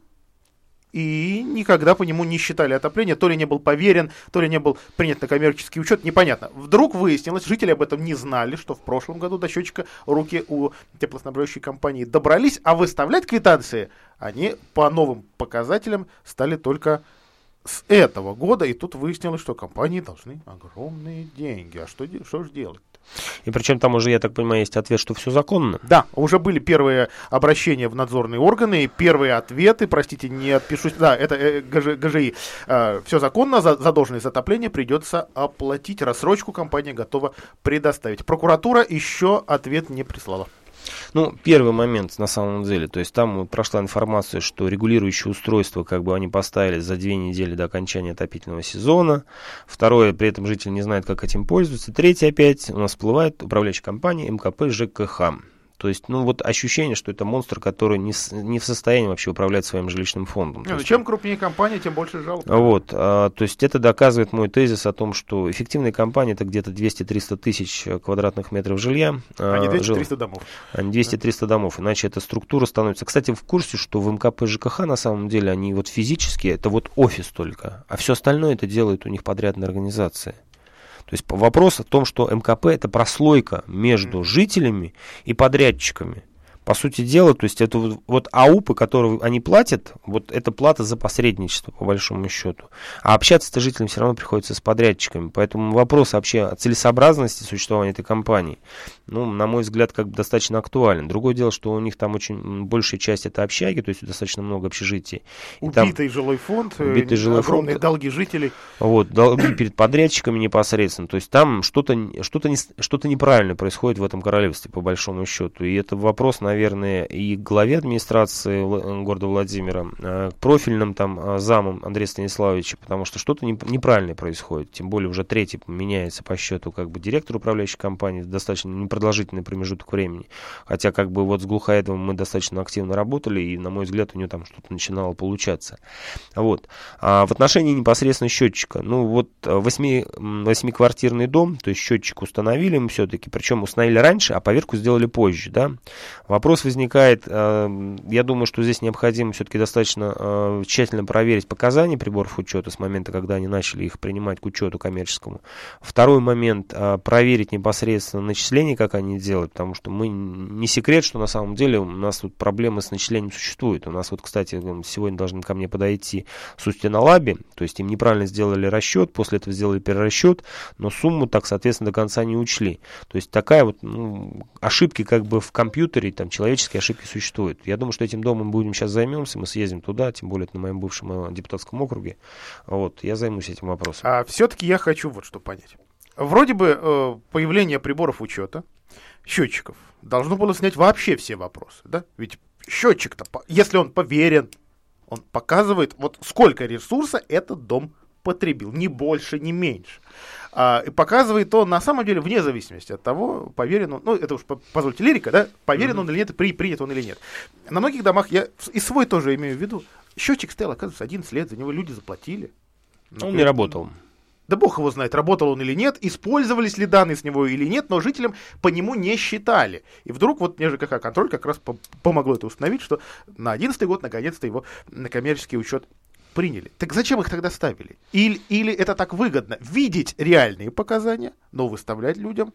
и никогда по нему не считали отопление, то ли не был поверен, то ли не был принят на коммерческий учет, непонятно. Вдруг выяснилось, жители об этом не знали, что в прошлом году до счетчика руки у теплоснабжающей компании добрались, а выставлять квитанции они по новым показателям стали только с этого года, и тут выяснилось, что компании должны огромные деньги. А что, что же делать? И причем там уже, я так понимаю, есть ответ, что все законно. Да, уже были первые обращения в надзорные органы, первые ответы, простите, не отпишусь, да, это э, ГЖ, ГЖИ. Э, все законно, за, задолженность отопления придется оплатить, рассрочку компания готова предоставить. Прокуратура еще ответ не прислала. Ну, первый момент на самом деле, то есть там прошла информация, что регулирующее устройство, как бы они поставили за две недели до окончания отопительного сезона. Второе, при этом житель не знает, как этим пользоваться. Третье опять у нас всплывает управляющая компания МКП ЖКХ. То есть, ну вот ощущение, что это монстр, который не, не в состоянии вообще управлять своим жилищным фондом. Ну, чем крупнее компания, тем больше жалоб. Вот, а, то есть это доказывает мой тезис о том, что эффективная компания это где-то 200-300 тысяч квадратных метров жилья. А не 200-300 домов. А не 200-300 домов, иначе эта структура становится. Кстати, в курсе, что в МКП ЖКХ на самом деле они вот физически, это вот офис только, а все остальное это делают у них подрядные организации. То есть вопрос о том, что МКП это прослойка между жителями и подрядчиками. По сути дела, то есть это вот, вот АУПы, которые они платят, вот это плата за посредничество, по большому счету. А общаться-то жителям все равно приходится с подрядчиками. Поэтому вопрос вообще о целесообразности существования этой компании, ну, на мой взгляд, как бы достаточно актуален. Другое дело, что у них там очень большая часть это общаги, то есть достаточно много общежитий. И убитый там, жилой фонд, э, убитый жилой огромные фонд, долги жителей. Вот, долги перед подрядчиками непосредственно. То есть там что-то что, -то, что, -то не, что -то неправильно происходит в этом королевстве, по большому счету. И это вопрос, наверное, наверное, и главе администрации города Владимира, к профильным там замам Андрея Станиславовича, потому что что-то неправильное происходит. Тем более уже третий меняется по счету как бы директор управляющей компании, достаточно непродолжительный промежуток времени. Хотя как бы вот с Глухоедовым мы достаточно активно работали, и, на мой взгляд, у него там что-то начинало получаться. Вот. А в отношении непосредственно счетчика, ну вот 8, 8-квартирный дом, то есть счетчик установили мы все-таки, причем установили раньше, а поверку сделали позже, да. Вопрос возникает, э, я думаю, что здесь необходимо все-таки достаточно э, тщательно проверить показания приборов учета с момента, когда они начали их принимать к учету коммерческому. Второй момент, э, проверить непосредственно начисления, как они делают, потому что мы не секрет, что на самом деле у нас тут проблемы с начислением существуют. У нас вот, кстати, сегодня должны ко мне подойти с Устинолаби, то есть им неправильно сделали расчет, после этого сделали перерасчет, но сумму так, соответственно, до конца не учли. То есть такая вот ну, ошибки как бы в компьютере, там человеческие ошибки существуют. Я думаю, что этим домом будем сейчас займемся, мы съездим туда, тем более это на моем бывшем э, депутатском округе. Вот, я займусь этим вопросом. А все-таки я хочу вот что понять. Вроде бы э, появление приборов учета, счетчиков, должно было снять вообще все вопросы, да? Ведь счетчик-то, если он поверен, он показывает, вот сколько ресурса этот дом потребил, ни больше, ни меньше. А, и показывает он на самом деле вне зависимости от того, поверен он, ну это уж позвольте лирика, да, поверен mm-hmm. он или нет, при, принят он или нет. На многих домах, я и свой тоже имею в виду, счетчик стоял, оказывается, 11 лет, за него люди заплатили. Ну, он не работал. Да бог его знает, работал он или нет, использовались ли данные с него или нет, но жителям по нему не считали. И вдруг вот НЖКХ контроль как раз по помогло это установить, что на 11 год наконец-то его на коммерческий учет приняли. Так зачем их тогда ставили? Или, или это так выгодно? Видеть реальные показания, но выставлять людям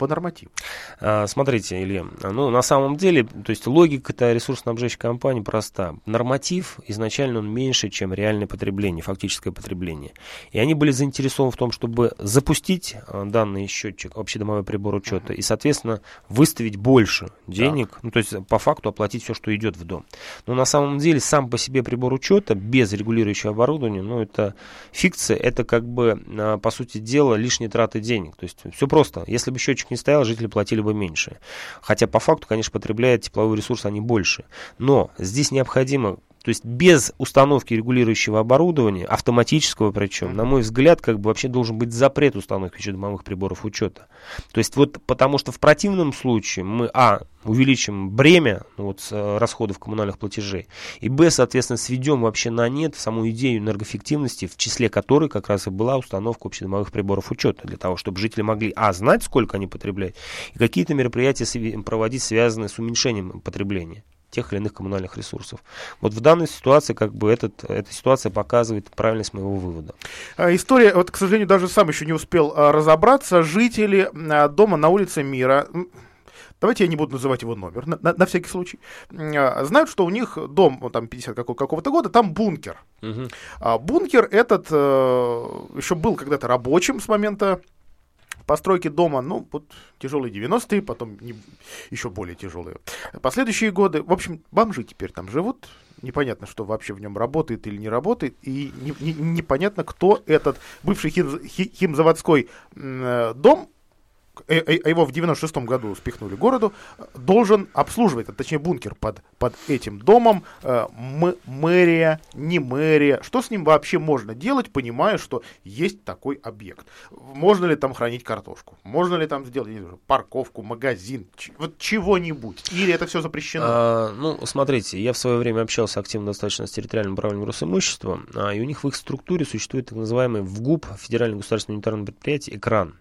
по нормативу. А, смотрите, Илья, ну, на самом деле, то есть логика-то ресурсоснабжающей компании проста. Норматив изначально он меньше, чем реальное потребление, фактическое потребление. И они были заинтересованы в том, чтобы запустить а, данный счетчик, общедомовой прибор учета, и, соответственно, выставить больше денег, так. ну, то есть по факту оплатить все, что идет в дом. Но на самом деле сам по себе прибор учета без регулирующего оборудования, ну, это фикция, это как бы, а, по сути дела, лишние траты денег. То есть все просто. Если бы счетчик не стоял, жители платили бы меньше. Хотя по факту, конечно, потребляют тепловой ресурс они больше. Но здесь необходимо то есть без установки регулирующего оборудования, автоматического причем, на мой взгляд, как бы вообще должен быть запрет установки учетомовых приборов учета. То есть вот потому что в противном случае мы, а, увеличим бремя ну, вот, э, расходов коммунальных платежей, и б, соответственно, сведем вообще на нет саму идею энергоэффективности, в числе которой как раз и была установка общедомовых приборов учета, для того, чтобы жители могли, а, знать, сколько они потребляют, и какие-то мероприятия проводить, связанные с уменьшением потребления тех или иных коммунальных ресурсов. Вот в данной ситуации как бы этот, эта ситуация показывает правильность моего вывода. А, история, вот, к сожалению, даже сам еще не успел а, разобраться. Жители а, дома на улице Мира, давайте я не буду называть его номер, на, на, на всякий случай, знают, что у них дом, вот там 50 какого-то года, там бункер. Угу. А, бункер этот э, еще был когда-то рабочим с момента постройки дома, ну, вот тяжелые 90-е, потом не, еще более тяжелые. Последующие годы, в общем, бомжи теперь там живут, непонятно, что вообще в нем работает или не работает, и не, не, непонятно, кто этот бывший хим, химзаводской э, дом его в 96-м году спихнули городу, должен обслуживать, а точнее бункер под, под этим домом, э, мэрия, не мэрия. Что с ним вообще можно делать, понимая, что есть такой объект? Можно ли там хранить картошку? Можно ли там сделать знаю, парковку, магазин, ч- вот чего-нибудь? Или это все запрещено? А, ну, смотрите, я в свое время общался активно достаточно с территориальным управлением Росимущества, а, и у них в их структуре существует так называемый ВГУП, Федеральное государственное унитарное предприятие, экран,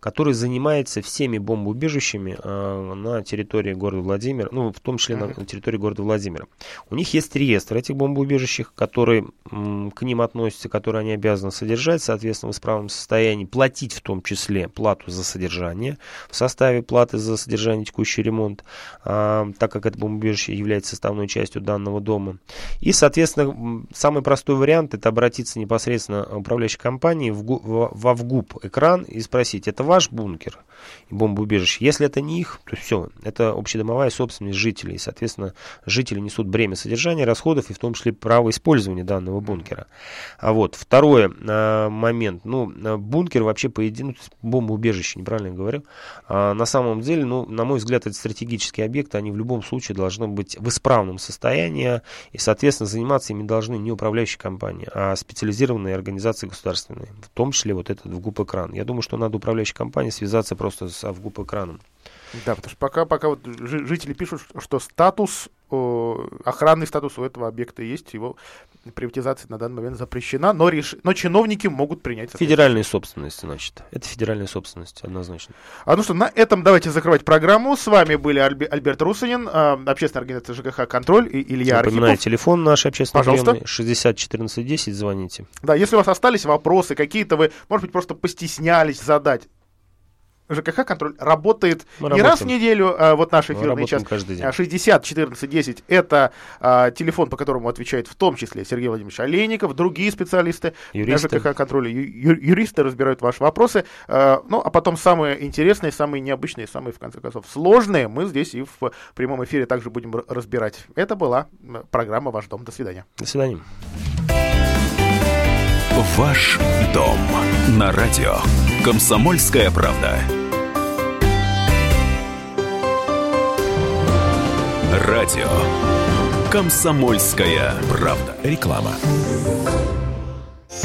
который занимает занимается всеми бомбоубежищами э, на территории города Владимира, ну, в том числе на, на территории города Владимира. У них есть реестр этих бомбоубежищ, которые м, к ним относятся, которые они обязаны содержать, соответственно, в исправном состоянии, платить в том числе плату за содержание в составе платы за содержание текущий ремонт, э, так как это бомбоубежище является составной частью данного дома. И, соответственно, самый простой вариант это обратиться непосредственно управляющей компании в, в, во ВГУП экран и спросить, это ваш бункер? Бомбоубежищ. Если это не их, то все, это общедомовая собственность жителей. Соответственно, жители несут бремя содержания, расходов и в том числе право использования данного бункера. А вот второй а, момент. Ну, бункер вообще по ну, бомбоубежище, неправильно я говорю. А, на самом деле, ну, на мой взгляд, это стратегические объекты, они в любом случае должны быть в исправном состоянии, и, соответственно, заниматься ими должны не управляющие компании, а специализированные организации государственные, в том числе вот этот в экран. Я думаю, что надо управляющей компании связаться просто с экраном. Да, потому что пока, пока вот жители пишут, что статус, охранный статус у этого объекта есть, его приватизация на данный момент запрещена, но, реш... но чиновники могут принять... Федеральная собственность, значит. Это федеральная собственность, однозначно. А ну что, на этом давайте закрывать программу. С вами были Альб... Альберт Русанин, э, общественная организация ЖКХ «Контроль» и Илья Напоминаю, Архипов. телефон наш общественный Пожалуйста. 60 14 10, звоните. Да, если у вас остались вопросы, какие-то вы, может быть, просто постеснялись задать, ЖКХ контроль работает Мы не работаем. раз в неделю, а вот наш эфирный час. Каждый день. 60 14 10 это а, телефон, по которому отвечает в том числе Сергей Владимирович Олейников, другие специалисты юристы. ЖКХ контроля, ю, юристы разбирают ваши вопросы. А, ну, а потом самые интересные, самые необычные, самые, в конце концов, сложные мы здесь и в прямом эфире также будем разбирать. Это была программа «Ваш дом». До свидания. До свидания. Ваш дом на радио. Комсомольская правда. Радио. Комсомольская правда. Реклама.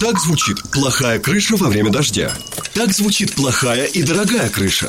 Так звучит плохая крыша во время дождя. Так звучит плохая и дорогая крыша.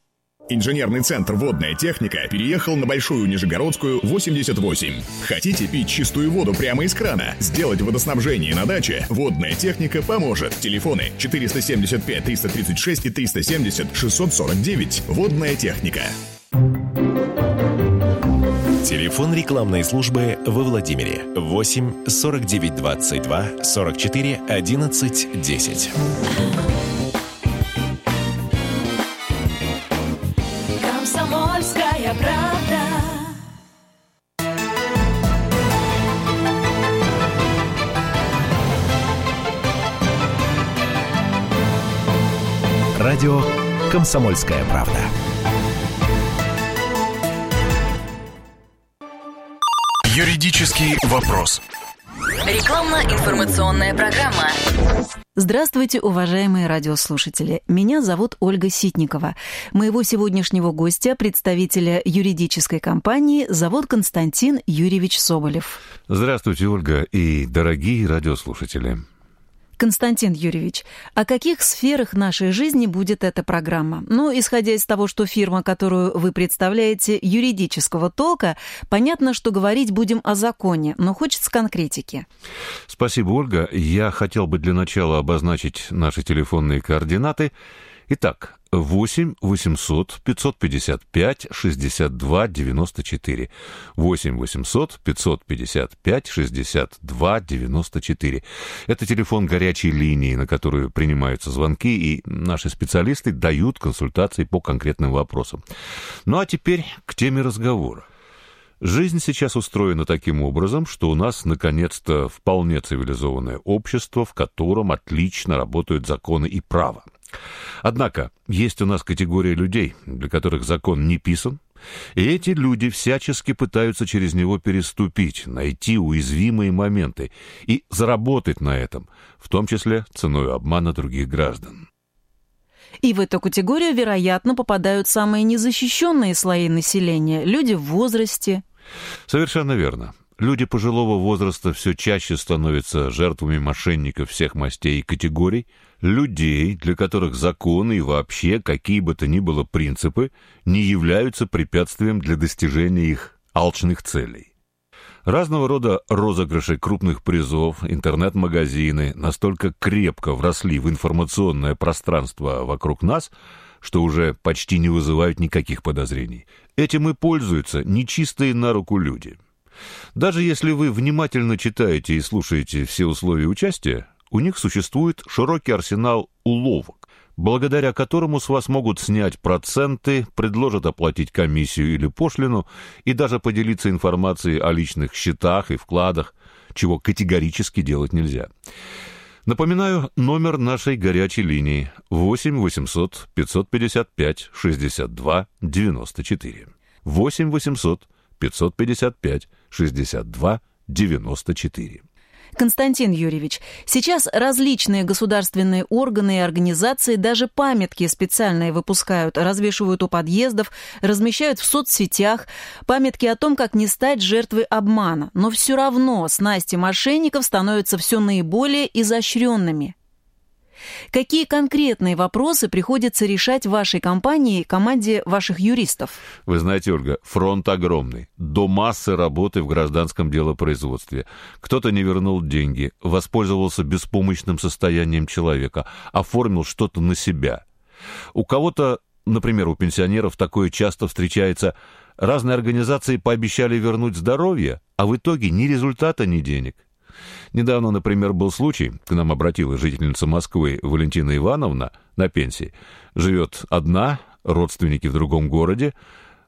Инженерный центр «Водная техника» переехал на Большую Нижегородскую, 88. Хотите пить чистую воду прямо из крана? Сделать водоснабжение на даче? «Водная техника» поможет. Телефоны 475 336 и 370 649. «Водная техника». Телефон рекламной службы во Владимире 8 49 22 44 11 10. Радио «Комсомольская правда». Юридический вопрос. Рекламно-информационная программа. Здравствуйте, уважаемые радиослушатели. Меня зовут Ольга Ситникова. Моего сегодняшнего гостя, представителя юридической компании, зовут Константин Юрьевич Соболев. Здравствуйте, Ольга и дорогие радиослушатели. Константин Юрьевич, о каких сферах нашей жизни будет эта программа? Ну, исходя из того, что фирма, которую вы представляете, юридического толка, понятно, что говорить будем о законе, но хочется конкретики. Спасибо, Ольга. Я хотел бы для начала обозначить наши телефонные координаты. Итак, 8 800 555 62 94. 8 800 555 62 94. Это телефон горячей линии, на которую принимаются звонки, и наши специалисты дают консультации по конкретным вопросам. Ну а теперь к теме разговора. Жизнь сейчас устроена таким образом, что у нас наконец-то вполне цивилизованное общество, в котором отлично работают законы и право. Однако есть у нас категория людей, для которых закон не писан, и эти люди всячески пытаются через него переступить, найти уязвимые моменты и заработать на этом, в том числе ценой обмана других граждан. И в эту категорию, вероятно, попадают самые незащищенные слои населения – люди в возрасте. Совершенно верно. Люди пожилого возраста все чаще становятся жертвами мошенников всех мастей и категорий, людей, для которых законы и вообще какие бы то ни было принципы не являются препятствием для достижения их алчных целей. Разного рода розыгрыши крупных призов, интернет-магазины настолько крепко вросли в информационное пространство вокруг нас, что уже почти не вызывают никаких подозрений. Этим и пользуются нечистые на руку люди – даже если вы внимательно читаете и слушаете все условия участия, у них существует широкий арсенал уловок, благодаря которому с вас могут снять проценты, предложат оплатить комиссию или пошлину и даже поделиться информацией о личных счетах и вкладах, чего категорически делать нельзя. Напоминаю, номер нашей горячей линии 8 800 555 62 94. 8 800 555 62 94. Константин Юрьевич, сейчас различные государственные органы и организации даже памятки специальные выпускают, развешивают у подъездов, размещают в соцсетях, памятки о том, как не стать жертвой обмана. Но все равно снасти мошенников становятся все наиболее изощренными. Какие конкретные вопросы приходится решать вашей компании команде ваших юристов? Вы знаете, Ольга, фронт огромный. До массы работы в гражданском делопроизводстве. Кто-то не вернул деньги, воспользовался беспомощным состоянием человека, оформил что-то на себя. У кого-то, например, у пенсионеров такое часто встречается, разные организации пообещали вернуть здоровье, а в итоге ни результата, ни денег. Недавно, например, был случай, к нам обратилась жительница Москвы Валентина Ивановна на пенсии. Живет одна, родственники в другом городе.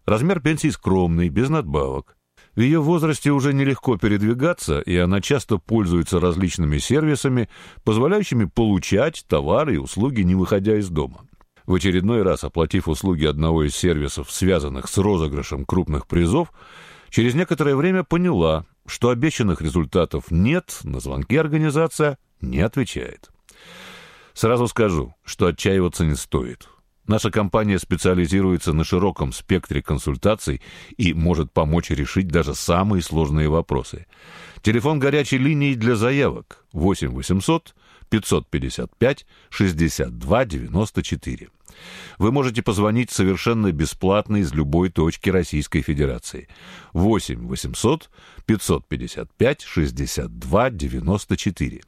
Размер пенсии скромный, без надбавок. В ее возрасте уже нелегко передвигаться, и она часто пользуется различными сервисами, позволяющими получать товары и услуги, не выходя из дома. В очередной раз, оплатив услуги одного из сервисов, связанных с розыгрышем крупных призов, через некоторое время поняла, что обещанных результатов нет, на звонки организация не отвечает. Сразу скажу, что отчаиваться не стоит. Наша компания специализируется на широком спектре консультаций и может помочь решить даже самые сложные вопросы. Телефон горячей линии для заявок 8 800 555 62 94. Вы можете позвонить совершенно бесплатно из любой точки Российской Федерации. 8 800 555 62 94.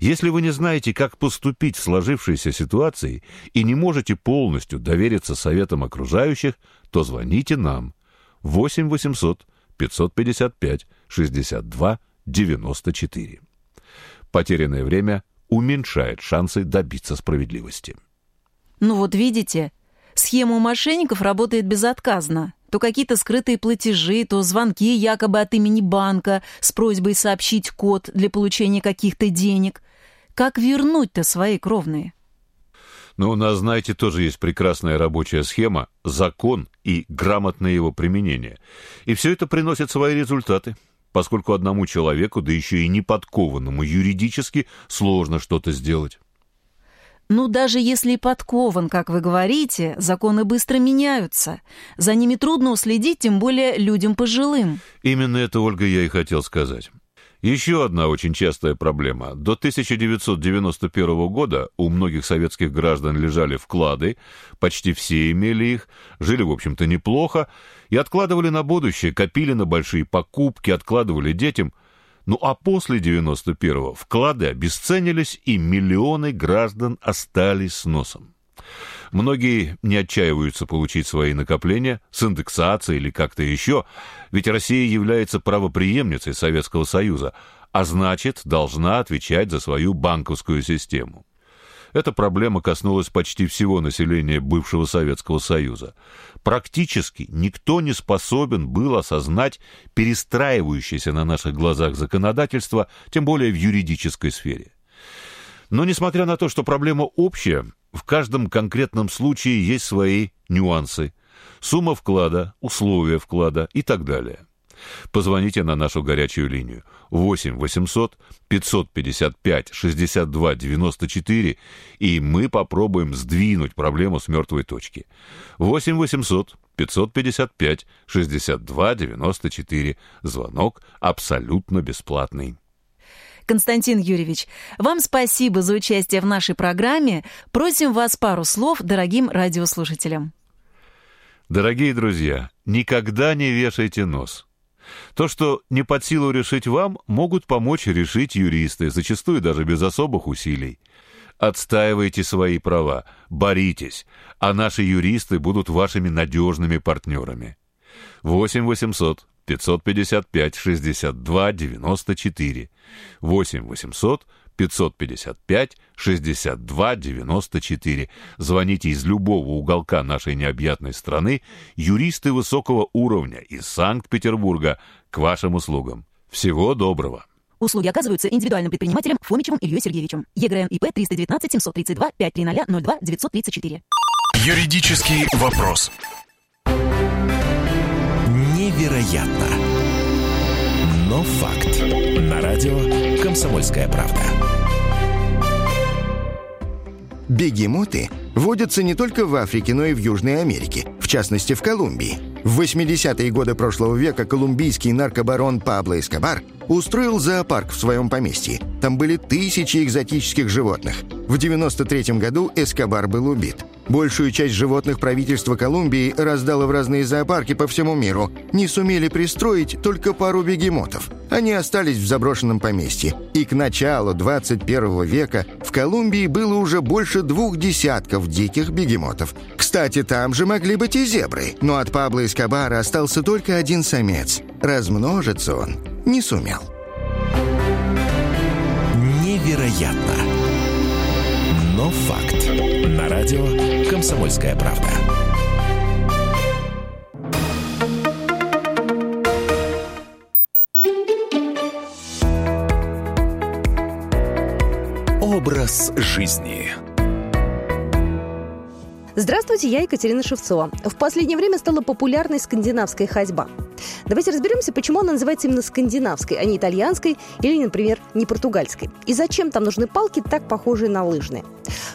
Если вы не знаете, как поступить в сложившейся ситуации и не можете полностью довериться советам окружающих, то звоните нам. 8 800 555 62 94. Потерянное время уменьшает шансы добиться справедливости. Ну вот видите, схема у мошенников работает безотказно. То какие-то скрытые платежи, то звонки якобы от имени банка с просьбой сообщить код для получения каких-то денег. Как вернуть-то свои кровные? Но у нас, знаете, тоже есть прекрасная рабочая схема, закон и грамотное его применение. И все это приносит свои результаты, поскольку одному человеку, да еще и неподкованному юридически, сложно что-то сделать. Ну, даже если подкован, как вы говорите, законы быстро меняются. За ними трудно уследить, тем более людям пожилым. Именно это, Ольга, я и хотел сказать. Еще одна очень частая проблема. До 1991 года у многих советских граждан лежали вклады, почти все имели их, жили, в общем-то, неплохо, и откладывали на будущее, копили на большие покупки, откладывали детям – ну а после 91-го вклады обесценились, и миллионы граждан остались с носом. Многие не отчаиваются получить свои накопления с индексацией или как-то еще, ведь Россия является правопреемницей Советского Союза, а значит, должна отвечать за свою банковскую систему. Эта проблема коснулась почти всего населения бывшего Советского Союза. Практически никто не способен был осознать перестраивающееся на наших глазах законодательство, тем более в юридической сфере. Но несмотря на то, что проблема общая, в каждом конкретном случае есть свои нюансы. Сумма вклада, условия вклада и так далее. Позвоните на нашу горячую линию 8 800 555 62 94, и мы попробуем сдвинуть проблему с мертвой точки. 8 800 555 62 94. Звонок абсолютно бесплатный. Константин Юрьевич, вам спасибо за участие в нашей программе. Просим вас пару слов дорогим радиослушателям. Дорогие друзья, никогда не вешайте нос. То, что не под силу решить вам, могут помочь решить юристы, зачастую даже без особых усилий. Отстаивайте свои права, боритесь, а наши юристы будут вашими надежными партнерами. 8 800 555 62 94 8 800 555 62 94. Звоните из любого уголка нашей необъятной страны. Юристы высокого уровня из Санкт-Петербурга к вашим услугам. Всего доброго. Услуги оказываются индивидуальным предпринимателем Фомичевым Ильей Сергеевичем. ЕГРН ИП 319 732 530 02 934. Юридический вопрос. Невероятно. Но факт. На радио «Комсомольская правда». Бегемоты водятся не только в Африке, но и в Южной Америке, в частности в Колумбии. В 80-е годы прошлого века колумбийский наркобарон Пабло Эскобар устроил зоопарк в своем поместье. Там были тысячи экзотических животных. В 93 году Эскобар был убит. Большую часть животных правительство Колумбии раздало в разные зоопарки по всему миру. Не сумели пристроить только пару бегемотов. Они остались в заброшенном поместье. И к началу 21 века в Колумбии было уже больше двух десятков диких бегемотов. Кстати, там же могли быть и зебры, но от Пабло Эскобара остался только один самец. Размножиться он не сумел. Невероятно. Но факт. На радио «Комсомольская правда». Образ жизни. Здравствуйте, я Екатерина Шевцова. В последнее время стала популярной скандинавская ходьба. Давайте разберемся, почему она называется именно скандинавской, а не итальянской или, например, не португальской. И зачем там нужны палки, так похожие на лыжные.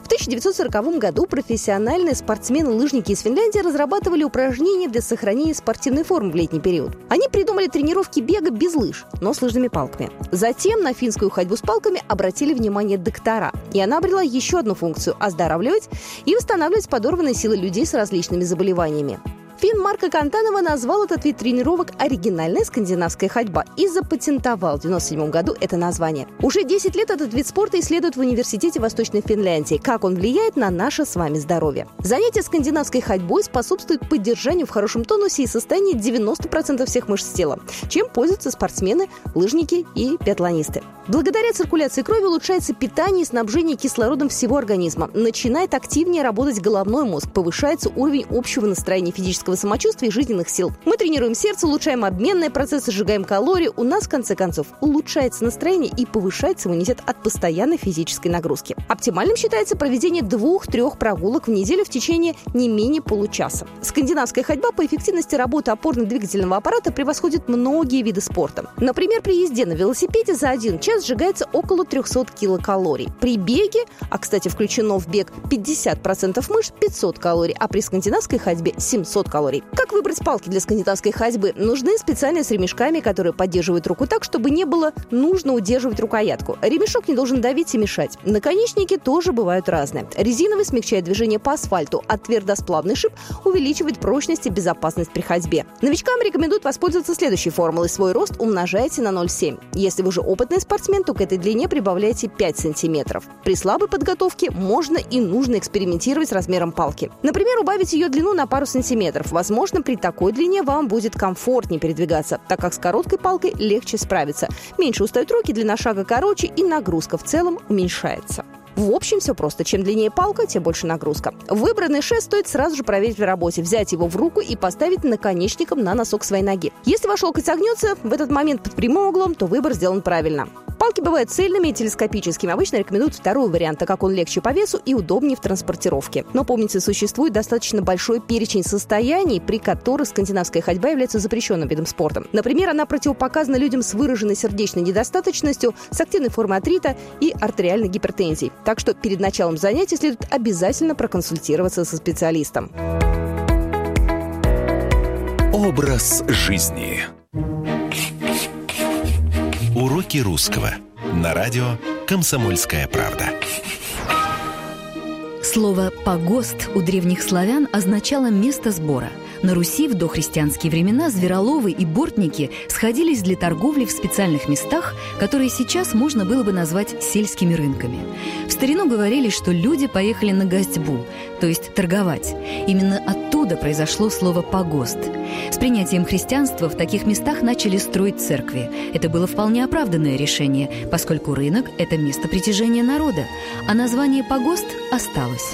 В 1940 году профессиональные спортсмены-лыжники из Финляндии разрабатывали упражнения для сохранения спортивной формы в летний период. Они придумали тренировки бега без лыж, но с лыжными палками. Затем на финскую ходьбу с палками обратили внимание доктора, и она обрела еще одну функцию – оздоравливать и восстанавливать подорванные силы людей с различными заболеваниями. Фин Марко Кантанова назвал этот вид тренировок «оригинальная скандинавская ходьба» и запатентовал в 1997 году это название. Уже 10 лет этот вид спорта исследуют в Университете Восточной Финляндии, как он влияет на наше с вами здоровье. Занятие скандинавской ходьбой способствует поддержанию в хорошем тонусе и состоянии 90% всех мышц тела, чем пользуются спортсмены, лыжники и биатлонисты. Благодаря циркуляции крови улучшается питание и снабжение кислородом всего организма. Начинает активнее работать головной мозг, повышается уровень общего настроения физического самочувствия и жизненных сил. Мы тренируем сердце, улучшаем обменные процессы, сжигаем калории. У нас, в конце концов, улучшается настроение и повышается иммунитет от постоянной физической нагрузки. Оптимальным считается проведение двух-трех прогулок в неделю в течение не менее получаса. Скандинавская ходьба по эффективности работы опорно-двигательного аппарата превосходит многие виды спорта. Например, при езде на велосипеде за один час сжигается около 300 килокалорий. При беге, а, кстати, включено в бег 50% мышц, 500 калорий, а при скандинавской ходьбе 700 калорий. Как выбрать палки для скандинавской ходьбы? Нужны специальные с ремешками, которые поддерживают руку так, чтобы не было нужно удерживать рукоятку. Ремешок не должен давить и мешать. Наконечники тоже бывают разные. Резиновый смягчает движение по асфальту, а твердосплавный шип увеличивает прочность и безопасность при ходьбе. Новичкам рекомендуют воспользоваться следующей формулой. Свой рост умножайте на 0,7. Если вы же опытный спортсмен, спортсмен, к этой длине прибавляйте 5 сантиметров. При слабой подготовке можно и нужно экспериментировать с размером палки. Например, убавить ее длину на пару сантиметров. Возможно, при такой длине вам будет комфортнее передвигаться, так как с короткой палкой легче справиться. Меньше устают руки, длина шага короче и нагрузка в целом уменьшается. В общем, все просто. Чем длиннее палка, тем больше нагрузка. Выбранный шест стоит сразу же проверить в работе, взять его в руку и поставить наконечником на носок своей ноги. Если ваш локоть согнется в этот момент под прямым углом, то выбор сделан правильно. Палки бывают цельными и телескопическими. Обычно рекомендуют второй вариант, так как он легче по весу и удобнее в транспортировке. Но помните, существует достаточно большой перечень состояний, при которых скандинавская ходьба является запрещенным видом спорта. Например, она противопоказана людям с выраженной сердечной недостаточностью, с активной формой артрита и артериальной гипертензией. Так что перед началом занятий следует обязательно проконсультироваться со специалистом. Образ жизни. Уроки русского. На радио «Комсомольская правда». Слово «погост» у древних славян означало «место сбора». На Руси в дохристианские времена звероловы и бортники сходились для торговли в специальных местах, которые сейчас можно было бы назвать сельскими рынками. В старину говорили, что люди поехали на гостьбу, то есть торговать. Именно оттуда произошло слово «погост». С принятием христианства в таких местах начали строить церкви. Это было вполне оправданное решение, поскольку рынок – это место притяжения народа, а название «погост» осталось.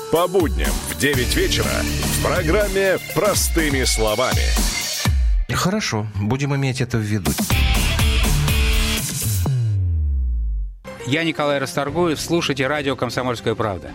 По будням в 9 вечера в программе «Простыми словами». Хорошо, будем иметь это в виду. Я Николай Расторгуев. Слушайте радио «Комсомольская правда».